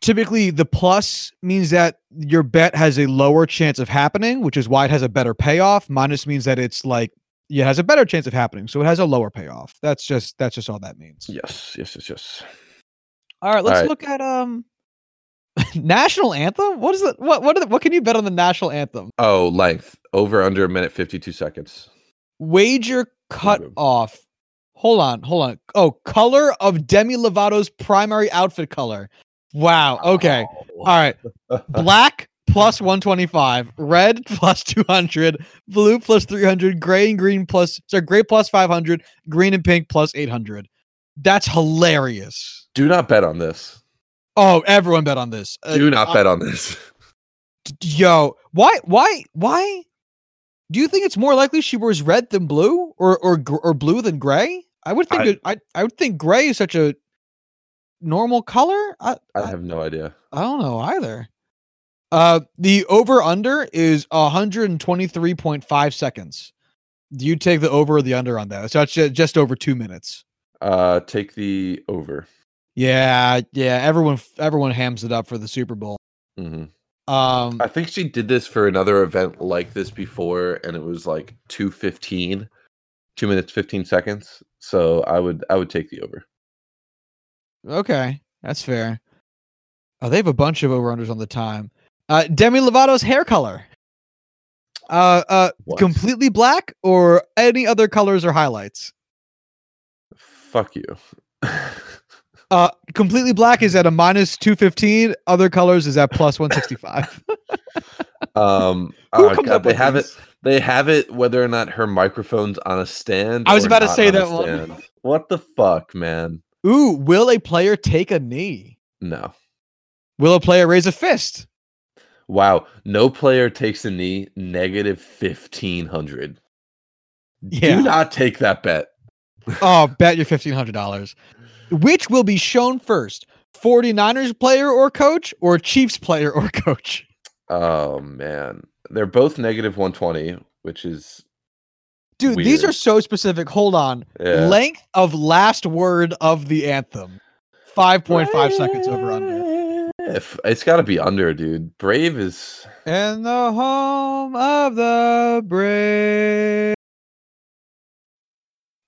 typically the plus means that your bet has a lower chance of happening, which is why it has a better payoff. Minus means that it's like it has a better chance of happening, so it has a lower payoff. That's just that's just all that means. Yes, yes, yes, yes. All right, let's right. look at um (laughs) national anthem. What is it? What what are the, what can you bet on the national anthem? Oh, length over under a minute fifty two seconds. Wager cut off. Hold on, hold on. Oh, color of Demi Lovato's primary outfit color. Wow. Okay. All right. (laughs) Black plus 125, red plus 200, blue plus 300, gray and green plus sorry, gray plus 500, green and pink plus 800. That's hilarious. Do not bet on this. Oh, everyone bet on this. Uh, Do not uh, bet on this. (laughs) Yo, why why why do you think it's more likely she wears red than blue or or or blue than gray? I would think I- it, I I would think gray is such a normal color. I I, have no idea. I don't know either. Uh the over under is 123.5 seconds. Do you take the over or the under on that? So it's just over 2 minutes. Uh, take the over. Yeah, yeah, everyone everyone hams it up for the Super Bowl. hmm Um I think she did this for another event like this before, and it was like two fifteen, two minutes fifteen seconds. So I would I would take the over. Okay, that's fair. Oh, they have a bunch of over unders on the time. Uh, Demi Lovato's hair color. Uh, uh, What? completely black or any other colors or highlights. Fuck you. (laughs) Uh, completely black is at a minus two fifteen. Other colors is at plus one sixty five. (laughs) um, Who oh comes God, up they have these? it. They have it whether or not her microphone's on a stand. I was about to say that one. What the fuck, man? Ooh, will a player take a knee? No. Will a player raise a fist? Wow. No player takes a knee. Negative fifteen hundred. Yeah. Do not take that bet. (laughs) Oh, bet your fifteen hundred dollars. Which will be shown first? 49ers player or coach or Chiefs player or coach? Oh man, they're both negative 120, which is Dude, these are so specific. Hold on. yeah. Length of last word of the anthem. 5.5 seconds over under. If it's got to be under, dude. Brave is In the home of the brave.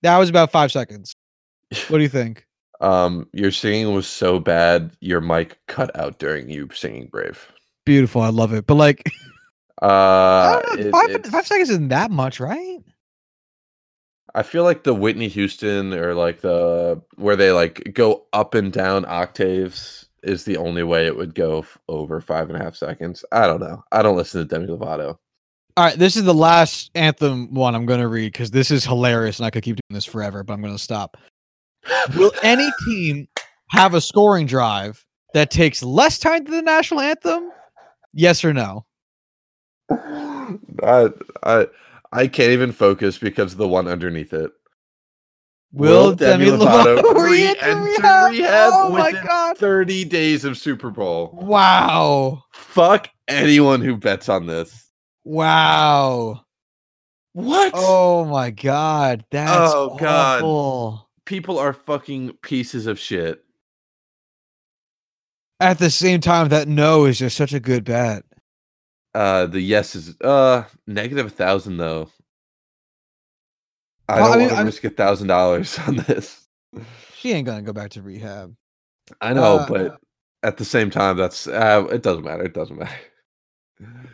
That was about five seconds. (laughs) What do you think? um your singing was so bad your mic cut out during you singing Brave. Beautiful. I love it. But like, (laughs) Uh know, it- five, five seconds isn't that much, right? I feel like the Whitney Houston or like the where they like go up and down octaves is the only way it would go f- over five and a half seconds. I don't know. I don't listen to Demi Lovato. All right. This is the last anthem one I'm going to read because this is hilarious and I could keep doing this forever, but I'm going to stop. Will any (laughs) team have a scoring drive that takes less time than the national anthem? Yes or no? I I I can't even focus because of the one underneath it. Will, Will Demi Demi Lovato Lovato (laughs) re-enter re-enter rehab Oh my within god! 30 days of Super Bowl. Wow! Fuck anyone who bets on this. Wow! What? Oh my god! That's Oh, God. awful. People are fucking pieces of shit. At the same time, that no is just such a good bet. Uh the yes is uh negative a thousand though. I Well, I don't mean, want to I'm- risk a thousand dollars (laughs) on this. She ain't gonna go back to rehab. I know, Uh, but at the same time, that's uh, it doesn't matter. It doesn't matter.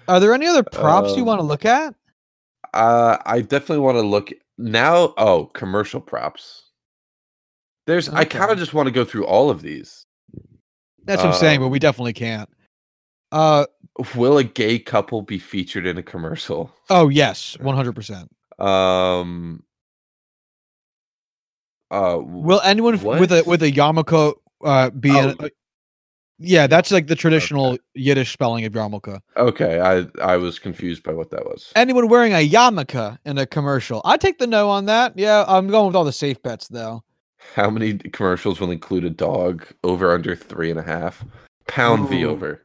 Are there any other props you Um, want to look at? Uh, I definitely want to look now. Oh, commercial props. There's. I kind of just want to go through all of these. That's what I'm saying, but um, we definitely can't. Uh Will a gay couple be featured in a commercial? oh yes, (laughs) one hundred percent. Um. Uh. Will anyone f- with a What? with a yarmulke uh be in Oh. a- Yeah, that's like the traditional Yiddish spelling of yarmulke. Okay, I I was confused by what that was. Anyone wearing a yarmulke in a commercial? I take the no on that. Yeah, I'm going with all the safe bets though. How many commercials will include a dog? Over under three and a half. Pound the Ooh. over.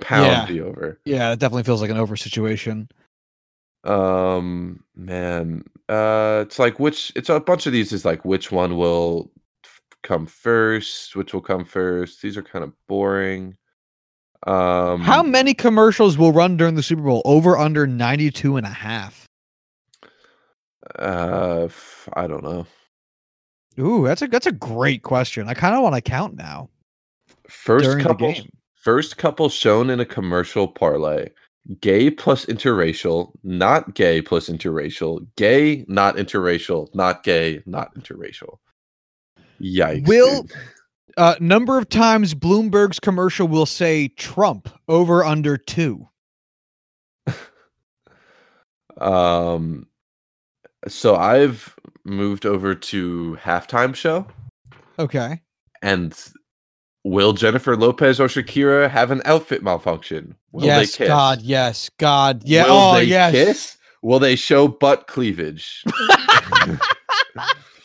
Pound Yeah. the over. Yeah, it definitely feels like an over situation. Um, man, uh, it's like which it's a bunch of these is like which one will f- come first, which will come first. These are kind of boring. Um, How many commercials will run during the Super Bowl? Over under 92 and a half. Uh, f- I don't know. Ooh, that's a that's a great question. I kind of want to count now First couple, first couple shown in a commercial parlay. Gay plus interracial, not gay plus interracial, gay, not interracial, not gay, not interracial. Yikes. Will- dude. Uh, number of times Bloomberg's commercial will say Trump over under two. Um, so I've moved over to halftime show, Okay. and will Jennifer Lopez or Shakira have an outfit malfunction? Will yes, they kiss? God, yes, God, yeah. Will oh, they yes. kiss? Will they show butt cleavage?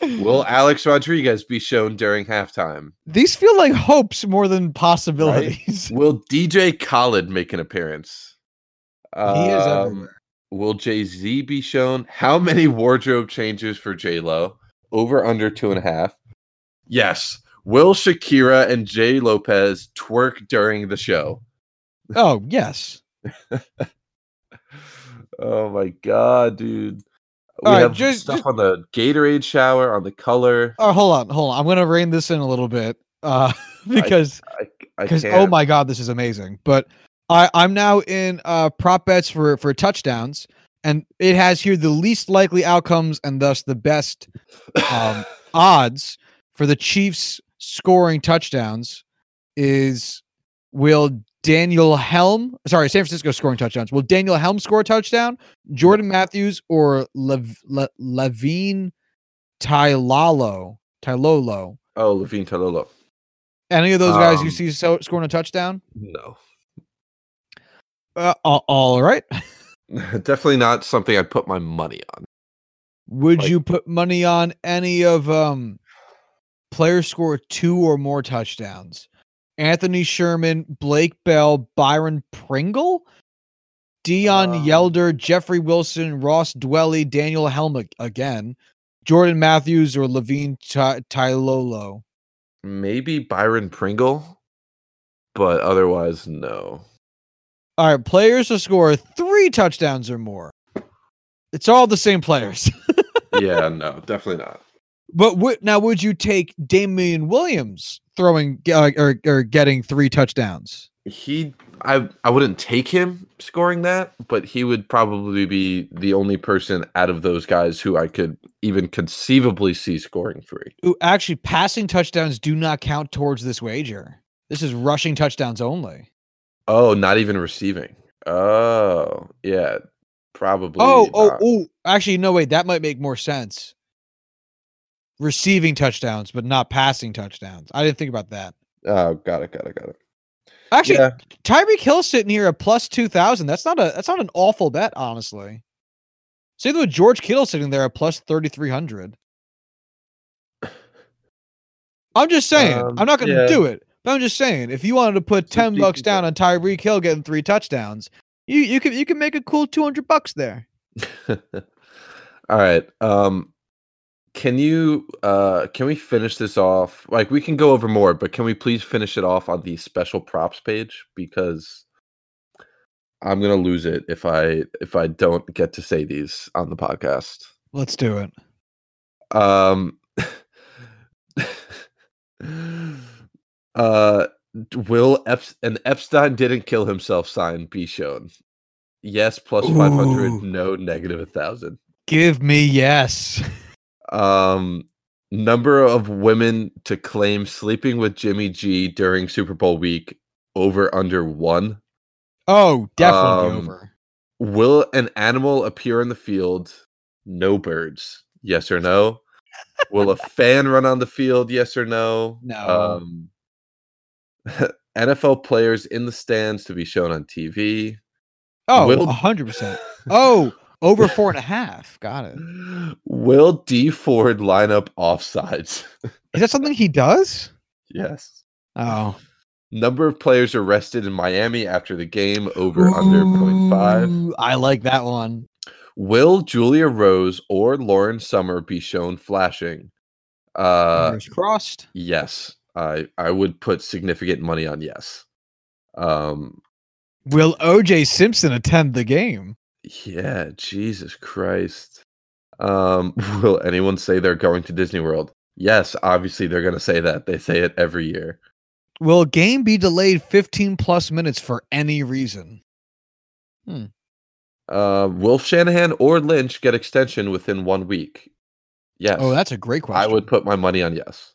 (laughs) will Alex Rodriguez be shown during halftime? These feel like hopes more than possibilities. (laughs) Will DJ Khaled make an appearance? he is Um, everywhere. Will Jay Z be shown? How many wardrobe changes for J Lo? Over under two and a half. Yes. Will Shakira and Jay Lopez twerk during the show? Oh, yes. (laughs) Oh my god, dude. We All right, have just- stuff just- on the Gatorade shower, on the color. Oh, hold on, hold on. I'm gonna rein this in a little bit, uh, (laughs) because because oh my god, this is amazing. But I I'm now in uh prop bets for for touchdowns, and it has here the least likely outcomes and thus the best um, (laughs) odds for the Chiefs scoring touchdowns is will Daniel Helm sorry San Francisco scoring touchdowns will Daniel Helm score a touchdown Jordan Matthews or Lev, Le, Levine Tylalo Tylolo oh, Levine Talolo. any of those guys you Um, see so, scoring a touchdown No. uh, all- all right (laughs) Definitely not something I'd put my money on. would Like- you put money on any of um players score two or more touchdowns Anthony Sherman, Blake Bell, Byron Pringle, Deon Um, Yelder, Jeffrey Wilson, Ross Dwelley, Daniel Helmick again, Jordan Matthews, or Levine Ty- Tylolo. Maybe Byron Pringle, but otherwise, no. All right, players to score three touchdowns or more. It's all the same players. (laughs) yeah, no, definitely not. But would now would you take Damien Williams throwing uh, or or getting three touchdowns? He, I, I wouldn't take him scoring that, but he would probably be the only person out of those guys who I could even conceivably see scoring three. Ooh, actually, passing touchdowns do not count towards this wager. This is rushing touchdowns only. Oh, not even receiving. Oh, yeah, probably. Oh, oh, oh! Actually, no wait, that might make more sense. Receiving touchdowns, but not passing touchdowns. I didn't think about that. oh, got it, got it, got it. Actually, yeah, Tyreek Hill sitting here at plus two thousand. That's not a that's not an awful bet, honestly. Same with George Kittle sitting there at plus thirty three hundred. I'm just saying. Um, I'm not going to yeah. do it, but I'm just saying. If you wanted to put It's ten bucks down on Tyreek Hill getting three touchdowns, you you can you can make a cool two hundred bucks there. (laughs) All right. Um can you uh can we finish this off? Like we can go over more, but can we please finish it off on the special props page because I'm going to lose it if I if I don't get to say these on the podcast. Let's do it. Um (laughs) uh will Ep- an Epstein didn't kill himself sign be shown? Yes, plus 500, Ooh. no negative 1000. Give me yes. (laughs) um number of women to claim sleeping with Jimmy G during Super Bowl week over under 1 Oh, definitely Um, over. will an animal appear in the field? No birds. Yes or no. Will a fan run on the field? Yes or no. No. um (laughs) NFL players in the stands to be shown on TV Oh, will- hundred percent. Oh, over four and a half. Got it. will Dee Ford line up offsides Is that something he does? yes Oh, Number of players arrested in Miami after the game over under 0.5. I like that one. Will Julia Rose or Lauren Summer be shown flashing? Uh Fingers crossed. yes. I I would put significant money on yes. Um Will OJ Simpson attend the game? Yeah, Jesus Christ. Um (laughs) will anyone say they're going to Disney World? Yes, obviously they're going to say that. They say it every year. Will game be delayed 15 plus minutes for any reason? Uh, will Shanahan or Lynch get extension within 1 week? Yes. Oh, that's a great question. I would put my money on yes.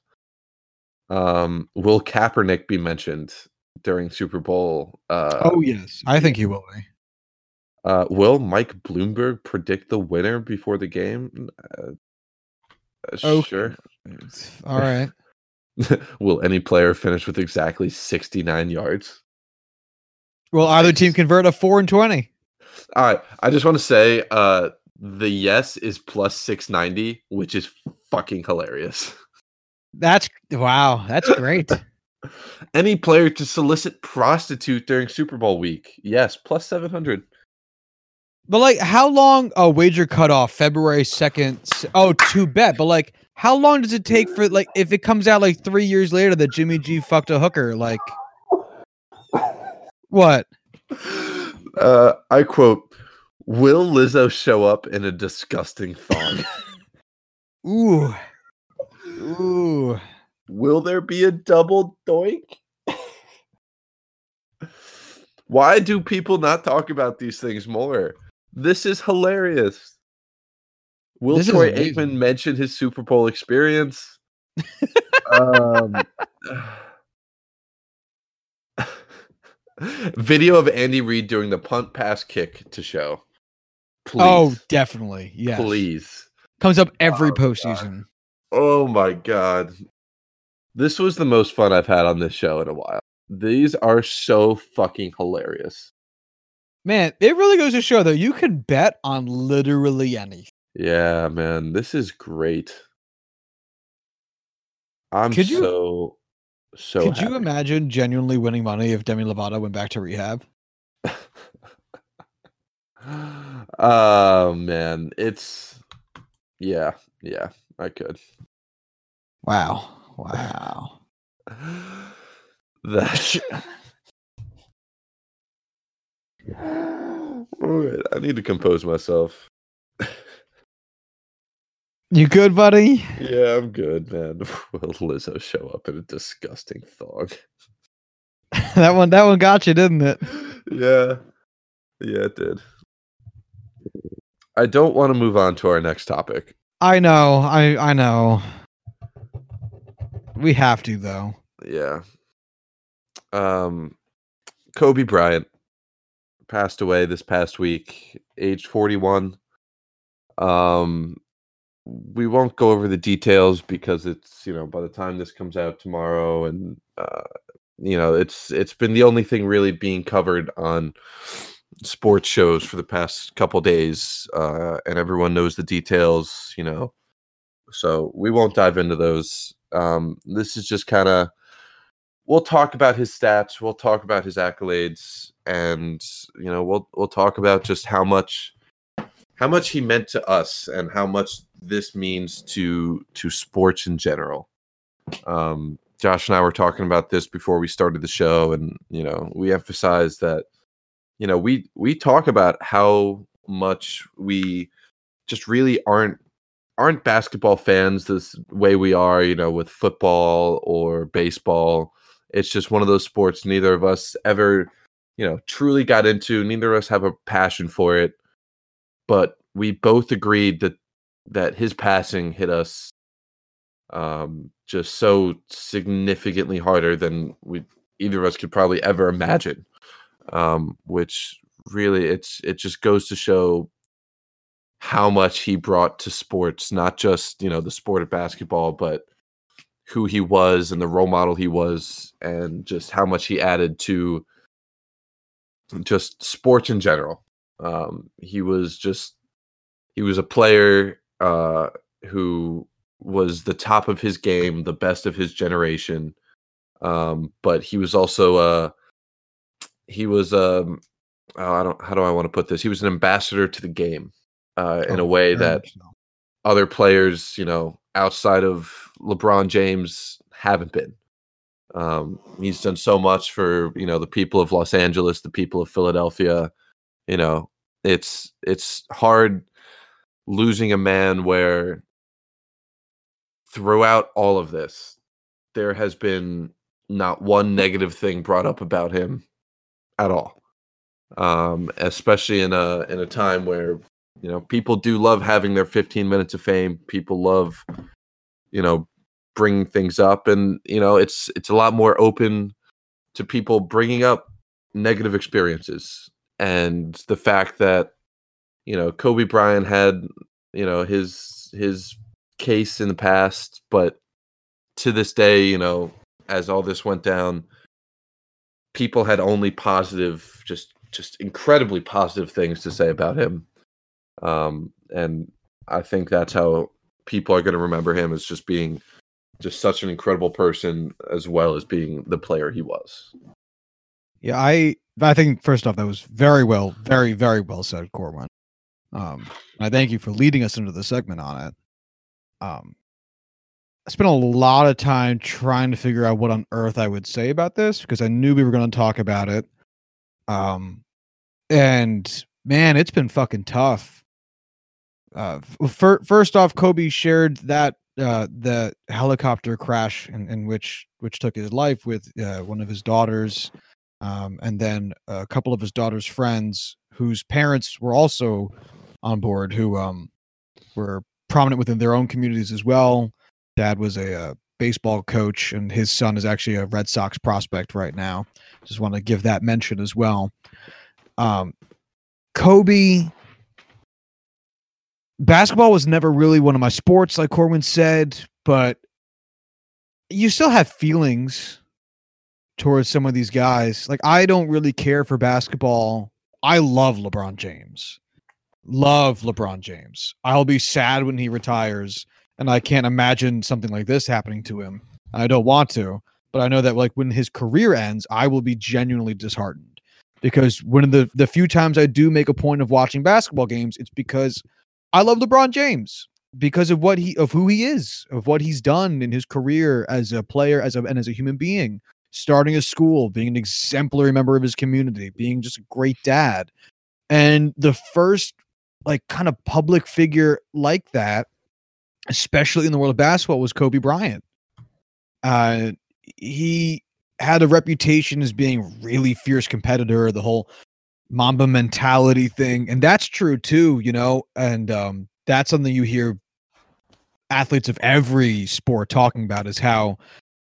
Um, will Kaepernick be mentioned during Super Bowl? Uh, Oh yes, I think he will be. Uh, will Mike Bloomberg predict the winner before the game? Uh, uh, Okay. Sure. All right. (laughs) will any player finish with exactly 69 yards? Will either team convert a four and twenty? All right. I just want to say uh, the yes is plus 690, which is fucking hilarious. That's wow. That's great. (laughs) Any player to solicit prostitute during Super Bowl week? Yes, plus 700. But like, how long? Oh, wager cutoff February second. Oh, to bet. But like, how long does it take for like if it comes out like three years later that Jimmy G fucked a hooker? Like, what? Uh, I quote, Will Lizzo show up in a disgusting thong? (laughs) Ooh, ooh. Will there be a double doink? (laughs) Why do people not talk about these things more? This is hilarious. Will This is Troy. Aikman mention his Super Bowl experience? um, (laughs) (sighs) video of Andy Reid doing the punt pass kick to show. Please. Oh, definitely. Yes. please. Comes up every Oh, God. postseason. Oh my god. This was the most fun I've had on this show in a while. These are so fucking hilarious. Man, it really goes to show though you can bet on literally anything. Yeah, man, this is great. I'm Could you- so so Could you imagine genuinely winning money if Demi Lovato went back to rehab? (laughs) Oh man, it's yeah, yeah, I could. Wow. Wow. (laughs) That I need to compose myself. You good, buddy? Yeah, I'm good, man. (laughs) Will Lizzo show up in a disgusting thong? (laughs) that one that one got you, didn't it? yeah. Yeah, it did. I don't want to move on to our next topic. I know. I I know. We have to though. Yeah. Um Kobe Bryant passed away this past week, age 41. Um we won't go over the details because it's, you know, by the time this comes out tomorrow and uh you know, it's it's been the only thing really being covered on sports shows for the past couple days uh and everyone knows the details, you know. So we won't dive into those. Um this is just kind of we'll talk about his stats, we'll talk about his accolades and you know, we'll we'll talk about just how much how much he meant to us and how much this means to to sports in general. Um Josh and I were talking about this before we started the show and you know, we emphasized that you know, we we talk about how much we just really aren't aren't basketball fans this way we are, you know, with football or baseball. It's just one of those sports neither of us ever, you know, truly got into. Neither of us have a passion for it. But we both agreed that that his passing hit us um just so significantly harder than we either of us could probably ever imagine. Um, which really it's it just goes to show how much he brought to sports, not just, you know, the sport of basketball, but who he was and the role model he was and just how much he added to just sports in general. Um, he was just he was a player uh, who was the top of his game, the best of his generation. Um, but he was also uh he was um oh, I don't how do I want to put this? He was an ambassador to the game uh, in a Oh, way that other players, you know, outside of LeBron James haven't been. Um, he's done so much for you know the people of Los Angeles, the people of Philadelphia. You know, it's it's hard losing a man where throughout all of this, there has been not one negative thing brought up about him at all. Um, especially in a in a time where you know people do love having their 15 minutes of fame. People love you know bringing things up and you know it's it's a lot more open to people bringing up negative experiences. And the fact that you know Kobe Bryant had you know his his case in the past but to this day you know as all this went down people had only positive just just incredibly positive things to say about him. Um and i think that's how people are going to remember him as just being just such an incredible person as well as being the player he was. Yeah, I I think first off that was very well, very very well said, Corwin. Um, I thank you for leading us into the segment on it. Um, I spent a lot of time trying to figure out what on earth I would say about this because I knew we were going to talk about it. Um, and man, it's been fucking tough. Uh, f- first off, Kobe shared that uh, the helicopter crash in, in which which took his life with uh, one of his daughters, um, and then a couple of his daughter's friends whose parents were also on board, who um, were prominent within their own communities as well. Dad was a, uh baseball coach, and his son is actually a Red Sox prospect right now. Just want to give that mention as well. Um, Kobe basketball was never really one of my sports, like Corwin said, but you still have feelings towards some of these guys. Like I don't really care for basketball. I love LeBron James. Love LeBron James. I'll be sad when he retires, and I can't imagine something like this happening to him. I don't want to, but I know that like when his career ends, I will be genuinely disheartened. because one of the the few times I do make a point of watching basketball games, it's because I love LeBron James because of what he of who he is, of what he's done in his career as a player, as a and as a human being, starting a school, being an exemplary member of his community, being just a great dad. And the first like kind of public figure like that, especially in the world of basketball, was Kobe Bryant. Uh he had a reputation as being really fierce competitor, the whole Mamba mentality thing, and that's true too, you know. And um, that's something you hear athletes of every sport talking about is how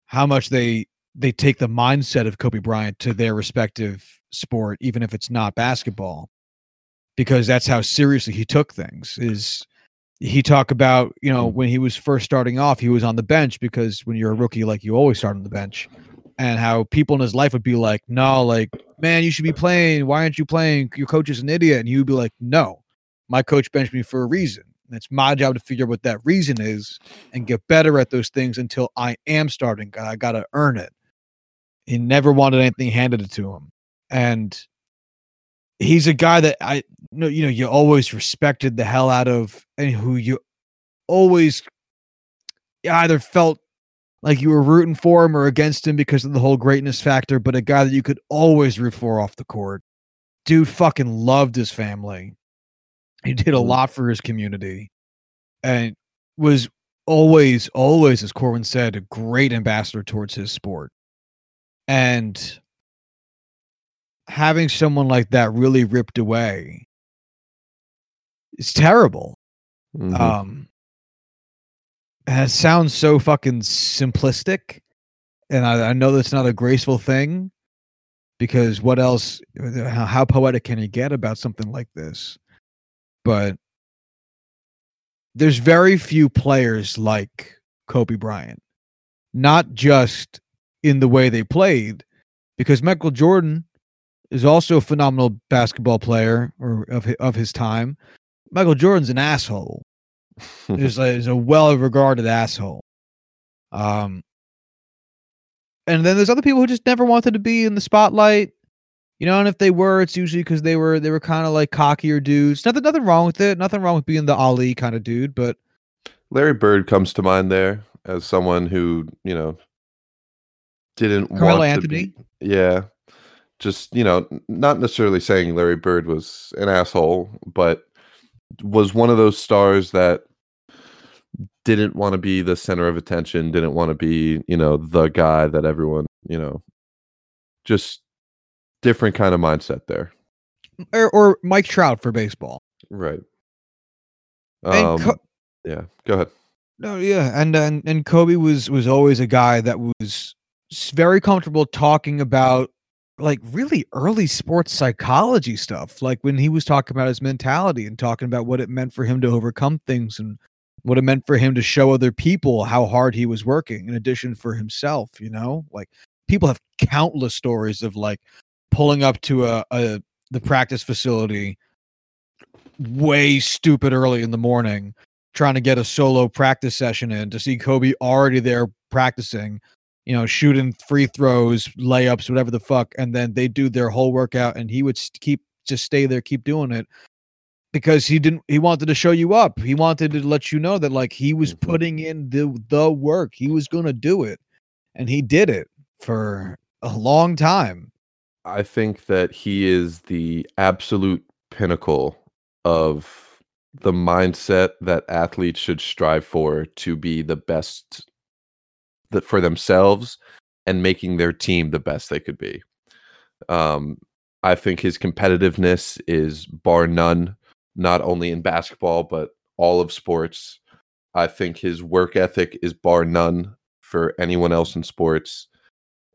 how much they they take the mindset of Kobe Bryant to their respective sport, even if it's not basketball, because that's how seriously he took things. Is he talk about you know when he was first starting off, he was on the bench because when you're a rookie, like you always start on the bench, and how people in his life would be like, no, like, man, you should be playing. Why aren't you playing? Your coach is an idiot. And would be like, no, my coach benched me for a reason. And it's my job to figure out what that reason is and get better at those things until I am starting. I got to earn it. He never wanted anything handed to him. And he's a guy that I know, you know, you always respected the hell out of and who you always either felt like you were rooting for him or against him because of the whole greatness factor, but a guy that you could always root for off the court. Dude fucking loved his family. He did a lot for his community and was always, always, as Corwin said, a great ambassador towards his sport. And having someone like that really ripped away is terrible. Mhm. Um, and it sounds so fucking simplistic, and I, I know that's not a graceful thing, because what else? How, how poetic can you get about something like this? But there's very few players like Kobe Bryant, not just in the way they played, because Michael Jordan is also a phenomenal basketball player or of of his time. Michael Jordan's an asshole is (laughs) a, is a well regarded asshole. Um, and then there's other people who just never wanted to be in the spotlight, you know. And if they were, it's usually because they were they were kind of like cockier dudes. Nothing nothing wrong with it. Nothing wrong with being the Ali kind of dude. But Larry Bird comes to mind there as someone who, you know, didn't want Anthony? to be. Yeah. Just, you know, not necessarily saying Larry Bird was an asshole, but was one of those stars that didn't want to be the center of attention, didn't want to be, you know, the guy that everyone, you know, just different kind of mindset there. or, or Mike Trout for baseball. Right. Um, Co- yeah, go ahead. No, yeah, and and and Kobe was was always a guy that was very comfortable talking about like really early sports psychology stuff. Like when he was talking about his mentality and talking about what it meant for him to overcome things and what it meant for him to show other people how hard he was working in addition for himself, you know? Like people have countless stories of like pulling up to a, a the practice facility way stupid early in the morning trying to get a solo practice session in to see Kobe already there practicing, you know, shooting free throws, layups, whatever the fuck, and then they do their whole workout, and he would keep just stay there, keep doing it because he didn't. He wanted to show you up. He wanted to let you know that like he was Mhm. putting in the the work. He was gonna do it, and he did it for a long time. I think that he is the absolute pinnacle of the mindset that athletes should strive for to be the best that for themselves and making their team the best they could be. Um, I think his competitiveness is bar none, not only in basketball but all of sports. I think his work ethic is bar none for anyone else in sports.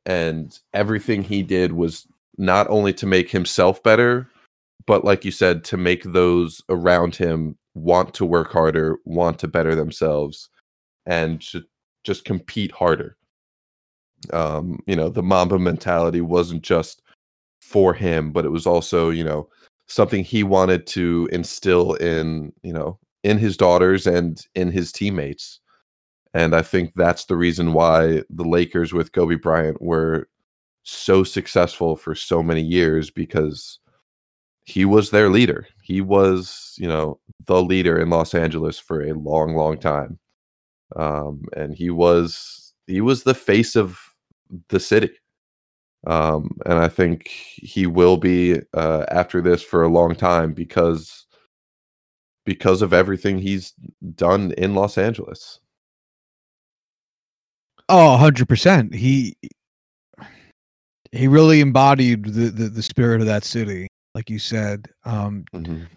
And everything he did was not only to make himself better, but like you said, to make those around him want to work harder, want to better themselves, and ju- just compete harder. Um, you know, the Mamba mentality wasn't just for him, but it was also, you know, something he wanted to instill in, you know, in his daughters and in his teammates. And I think that's the reason why the Lakers with Kobe Bryant were so successful for so many years because he was their leader. He was, you know, the leader in Los Angeles for a long, long time. Um, and he was he was the face of the city. Um, and I think he will be uh, after this for a long time because because of everything he's done in Los Angeles. Oh, 100%. He he really embodied the, the, the spirit of that city, like you said. Um, Mhm.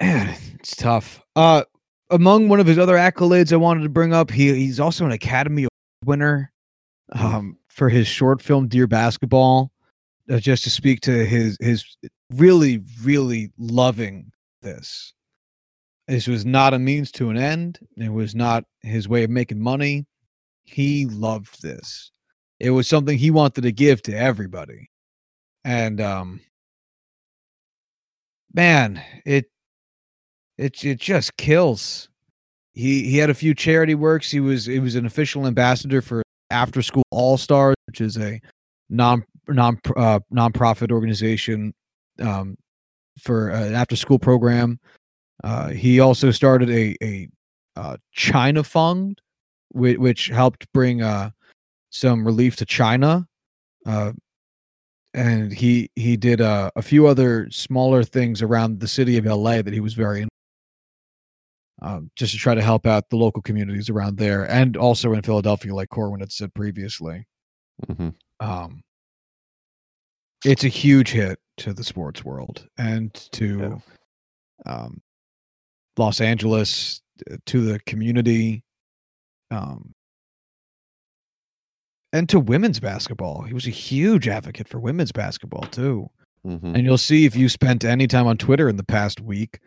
man, it's tough. Uh, among one of his other accolades, I wanted to bring up, he he's also an Academy Award winner um, for his short film "Dear Basketball." Uh, just to speak to his his really really loving this. This was not a means to an end. It was not his way of making money. He loved this. It was something he wanted to give to everybody. And um man, it it it just kills. He he had a few charity works. He was he was an official ambassador for After School All Stars, which is a non non uh, nonprofit organization um, for an after school program. Uh, he also started a a uh, China Fund, which, which helped bring uh, some relief to China. Uh, and he he did uh, a few other smaller things around the city of LA that he was very um, just to try to help out the local communities around there, and also in Philadelphia, like Corwin had said previously. Mhm. Um, it's a huge hit to the sports world and to um, Los Angeles, uh, to the community, um, and to women's basketball. He was a huge advocate for women's basketball too. Mhm. And you'll see if you spent any time on Twitter in the past week,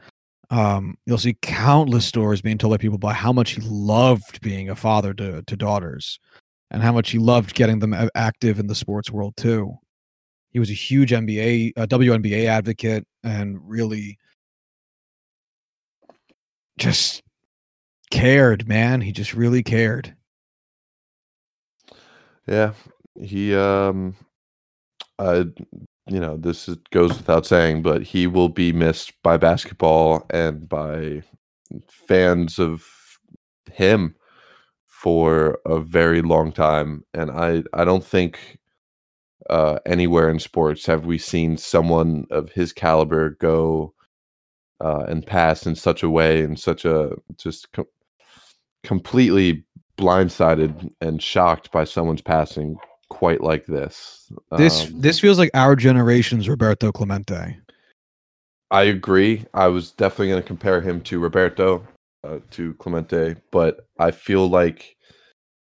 um, you'll see countless stories being told by people about how much he loved being a father to to daughters, and how much he loved getting them active in the sports world too. He was a huge NBA, uh, WNBA advocate, and really just cared. Man, he just really cared. Yeah, he um, uh, you know, this is, goes without saying, but he will be missed by basketball and by fans of him for a very long time. And I, I don't think uh, anywhere in sports have we seen someone of his caliber go uh, and pass in such a way, in such a just com- completely blindsided and shocked by someone's passing quite like this. This Um, this feels like our generation's Roberto Clemente. I agree. I was definitely going to compare him to Roberto, uh, to Clemente, but I feel like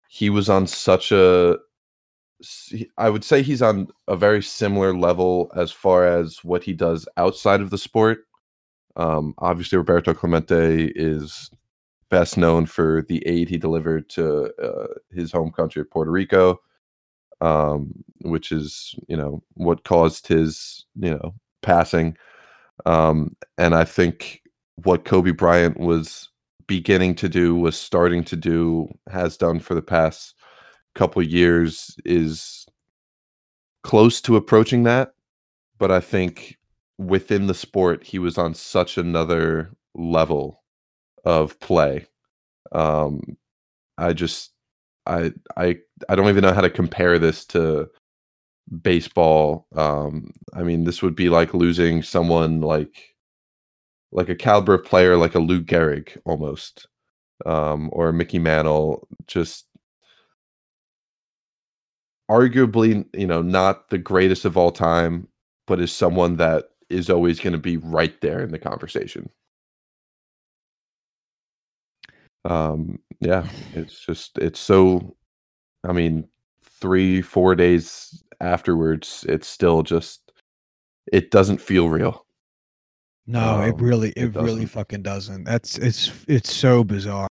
he was on such a. I would say he's on a very similar level as far as what he does outside of the sport. Um, obviously, Roberto Clemente is best known for the aid he delivered to uh, his home country of Puerto Rico, um, which is you know what caused his you know passing. Um, and I think what Kobe Bryant was beginning to do, was starting to do, has done for the past couple years is close to approaching that. But I think within the sport, he was on such another level of play. Um, I just, I, I, I don't even know how to compare this to baseball. Um, I mean, this would be like losing someone like like a caliber of player like a Lou Gehrig almost, um, or Mickey Mantle. Just arguably, you know, not the greatest of all time, but is someone that is always going to be right there in the conversation. Um, yeah, it's just it's so. I mean, three four days afterwards, it's still just it doesn't feel real. No, it Um, really, it it, really fucking doesn't. That's it's it's so bizarre.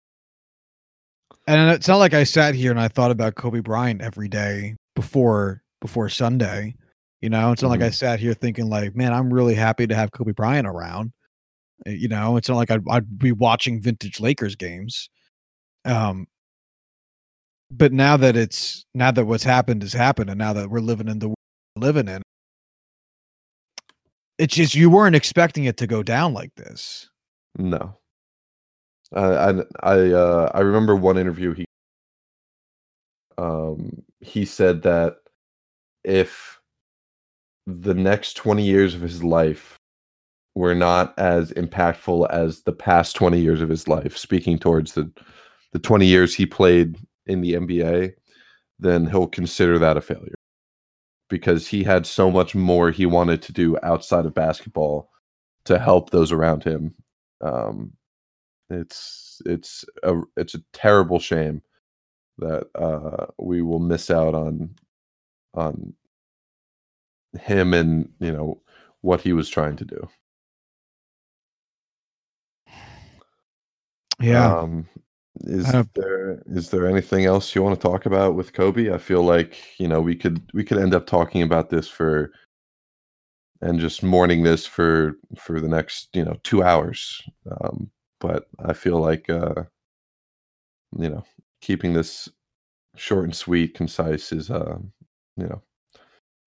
And it's not like I sat here and I thought about Kobe Bryant every day before before Sunday. You know, it's not like I sat here thinking like, man, I'm really happy to have Kobe Bryant around. Uh, You know, it's not like I'd, I'd be watching vintage Lakers games. Um, but now that it's now that what's happened has happened, and now that we're living in the living in, it's just you weren't expecting it to go down like this. No. I I uh, I remember one interview he um he said that if the next 20 years of his life were not as impactful as the past 20 years of his life. Speaking towards the the 20 years he played in the NBA then he'll consider that a failure. Because he had so much more he wanted to do outside of basketball to help those around him. Um it's it's a it's a terrible shame that uh we will miss out on on him and you know what he was trying to do Yeah. um is Uh, there is there anything else you want to talk about with kobe? I feel like you know we could we could end up talking about this for and just mourning this for for the next you know two hours. Um but i feel like uh you know keeping this short and sweet concise is uh you know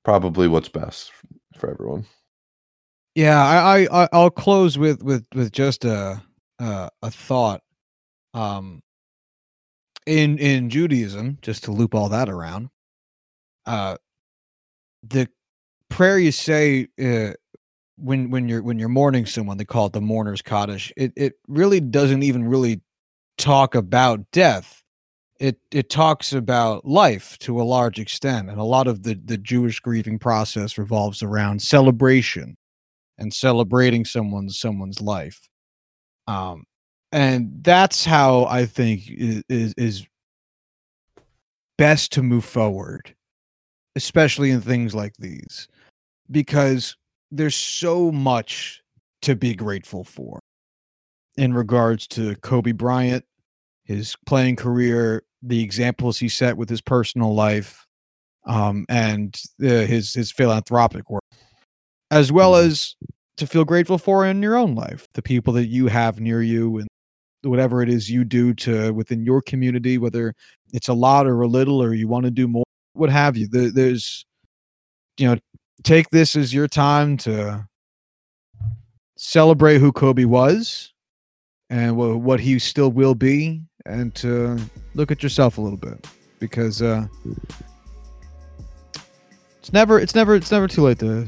probably what's best for everyone. Yeah, I, I I- I'll close with with with just a a, a thought. Um, in in Judaism, just to loop all that around, uh, the prayer you say uh, when when you're when you're mourning someone, they call it the mourner's kaddish. It it really doesn't even really talk about death. It it talks about life to a large extent, and a lot of the the Jewish grieving process revolves around celebration and celebrating someone's someone's life. Um, and that's how I think is, is is best to move forward, especially in things like these, because there's so much to be grateful for in regards to Kobe Bryant, his playing career, the examples he set with his personal life, um, and uh, his his philanthropic work, as well Mhm. as to feel grateful for in your own life, the people that you have near you, and whatever it is you do to within your community, whether it's a lot or a little, or you want to do more, what have you. There, there's, you know, take this as your time to celebrate who Kobe was and wha- what he still will be, and to look at yourself a little bit because uh, it's never, it's never, it's never too late to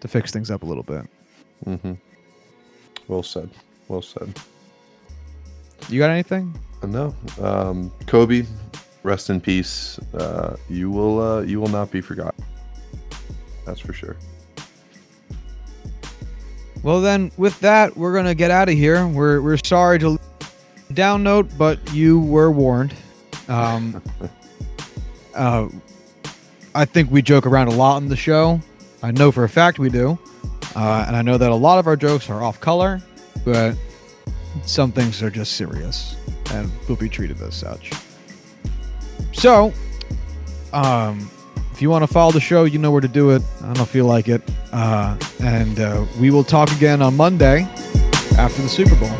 to fix things up a little bit. Hmm well said well said You got anything? No um kobe rest in peace uh you will uh you will not be forgotten that's for sure Well, then, with that, we're gonna get out of here. We're we're sorry to down note, but you were warned. Um, (laughs) uh, I think we joke around a lot on the show. I know for a fact we do, uh, and I know that a lot of our jokes are off color, but some things are just serious and will be treated as such. So, um, if you want to follow the show, you know where to do it. I don't feel like it. Uh, and uh, we will talk again on Monday after the Super Bowl.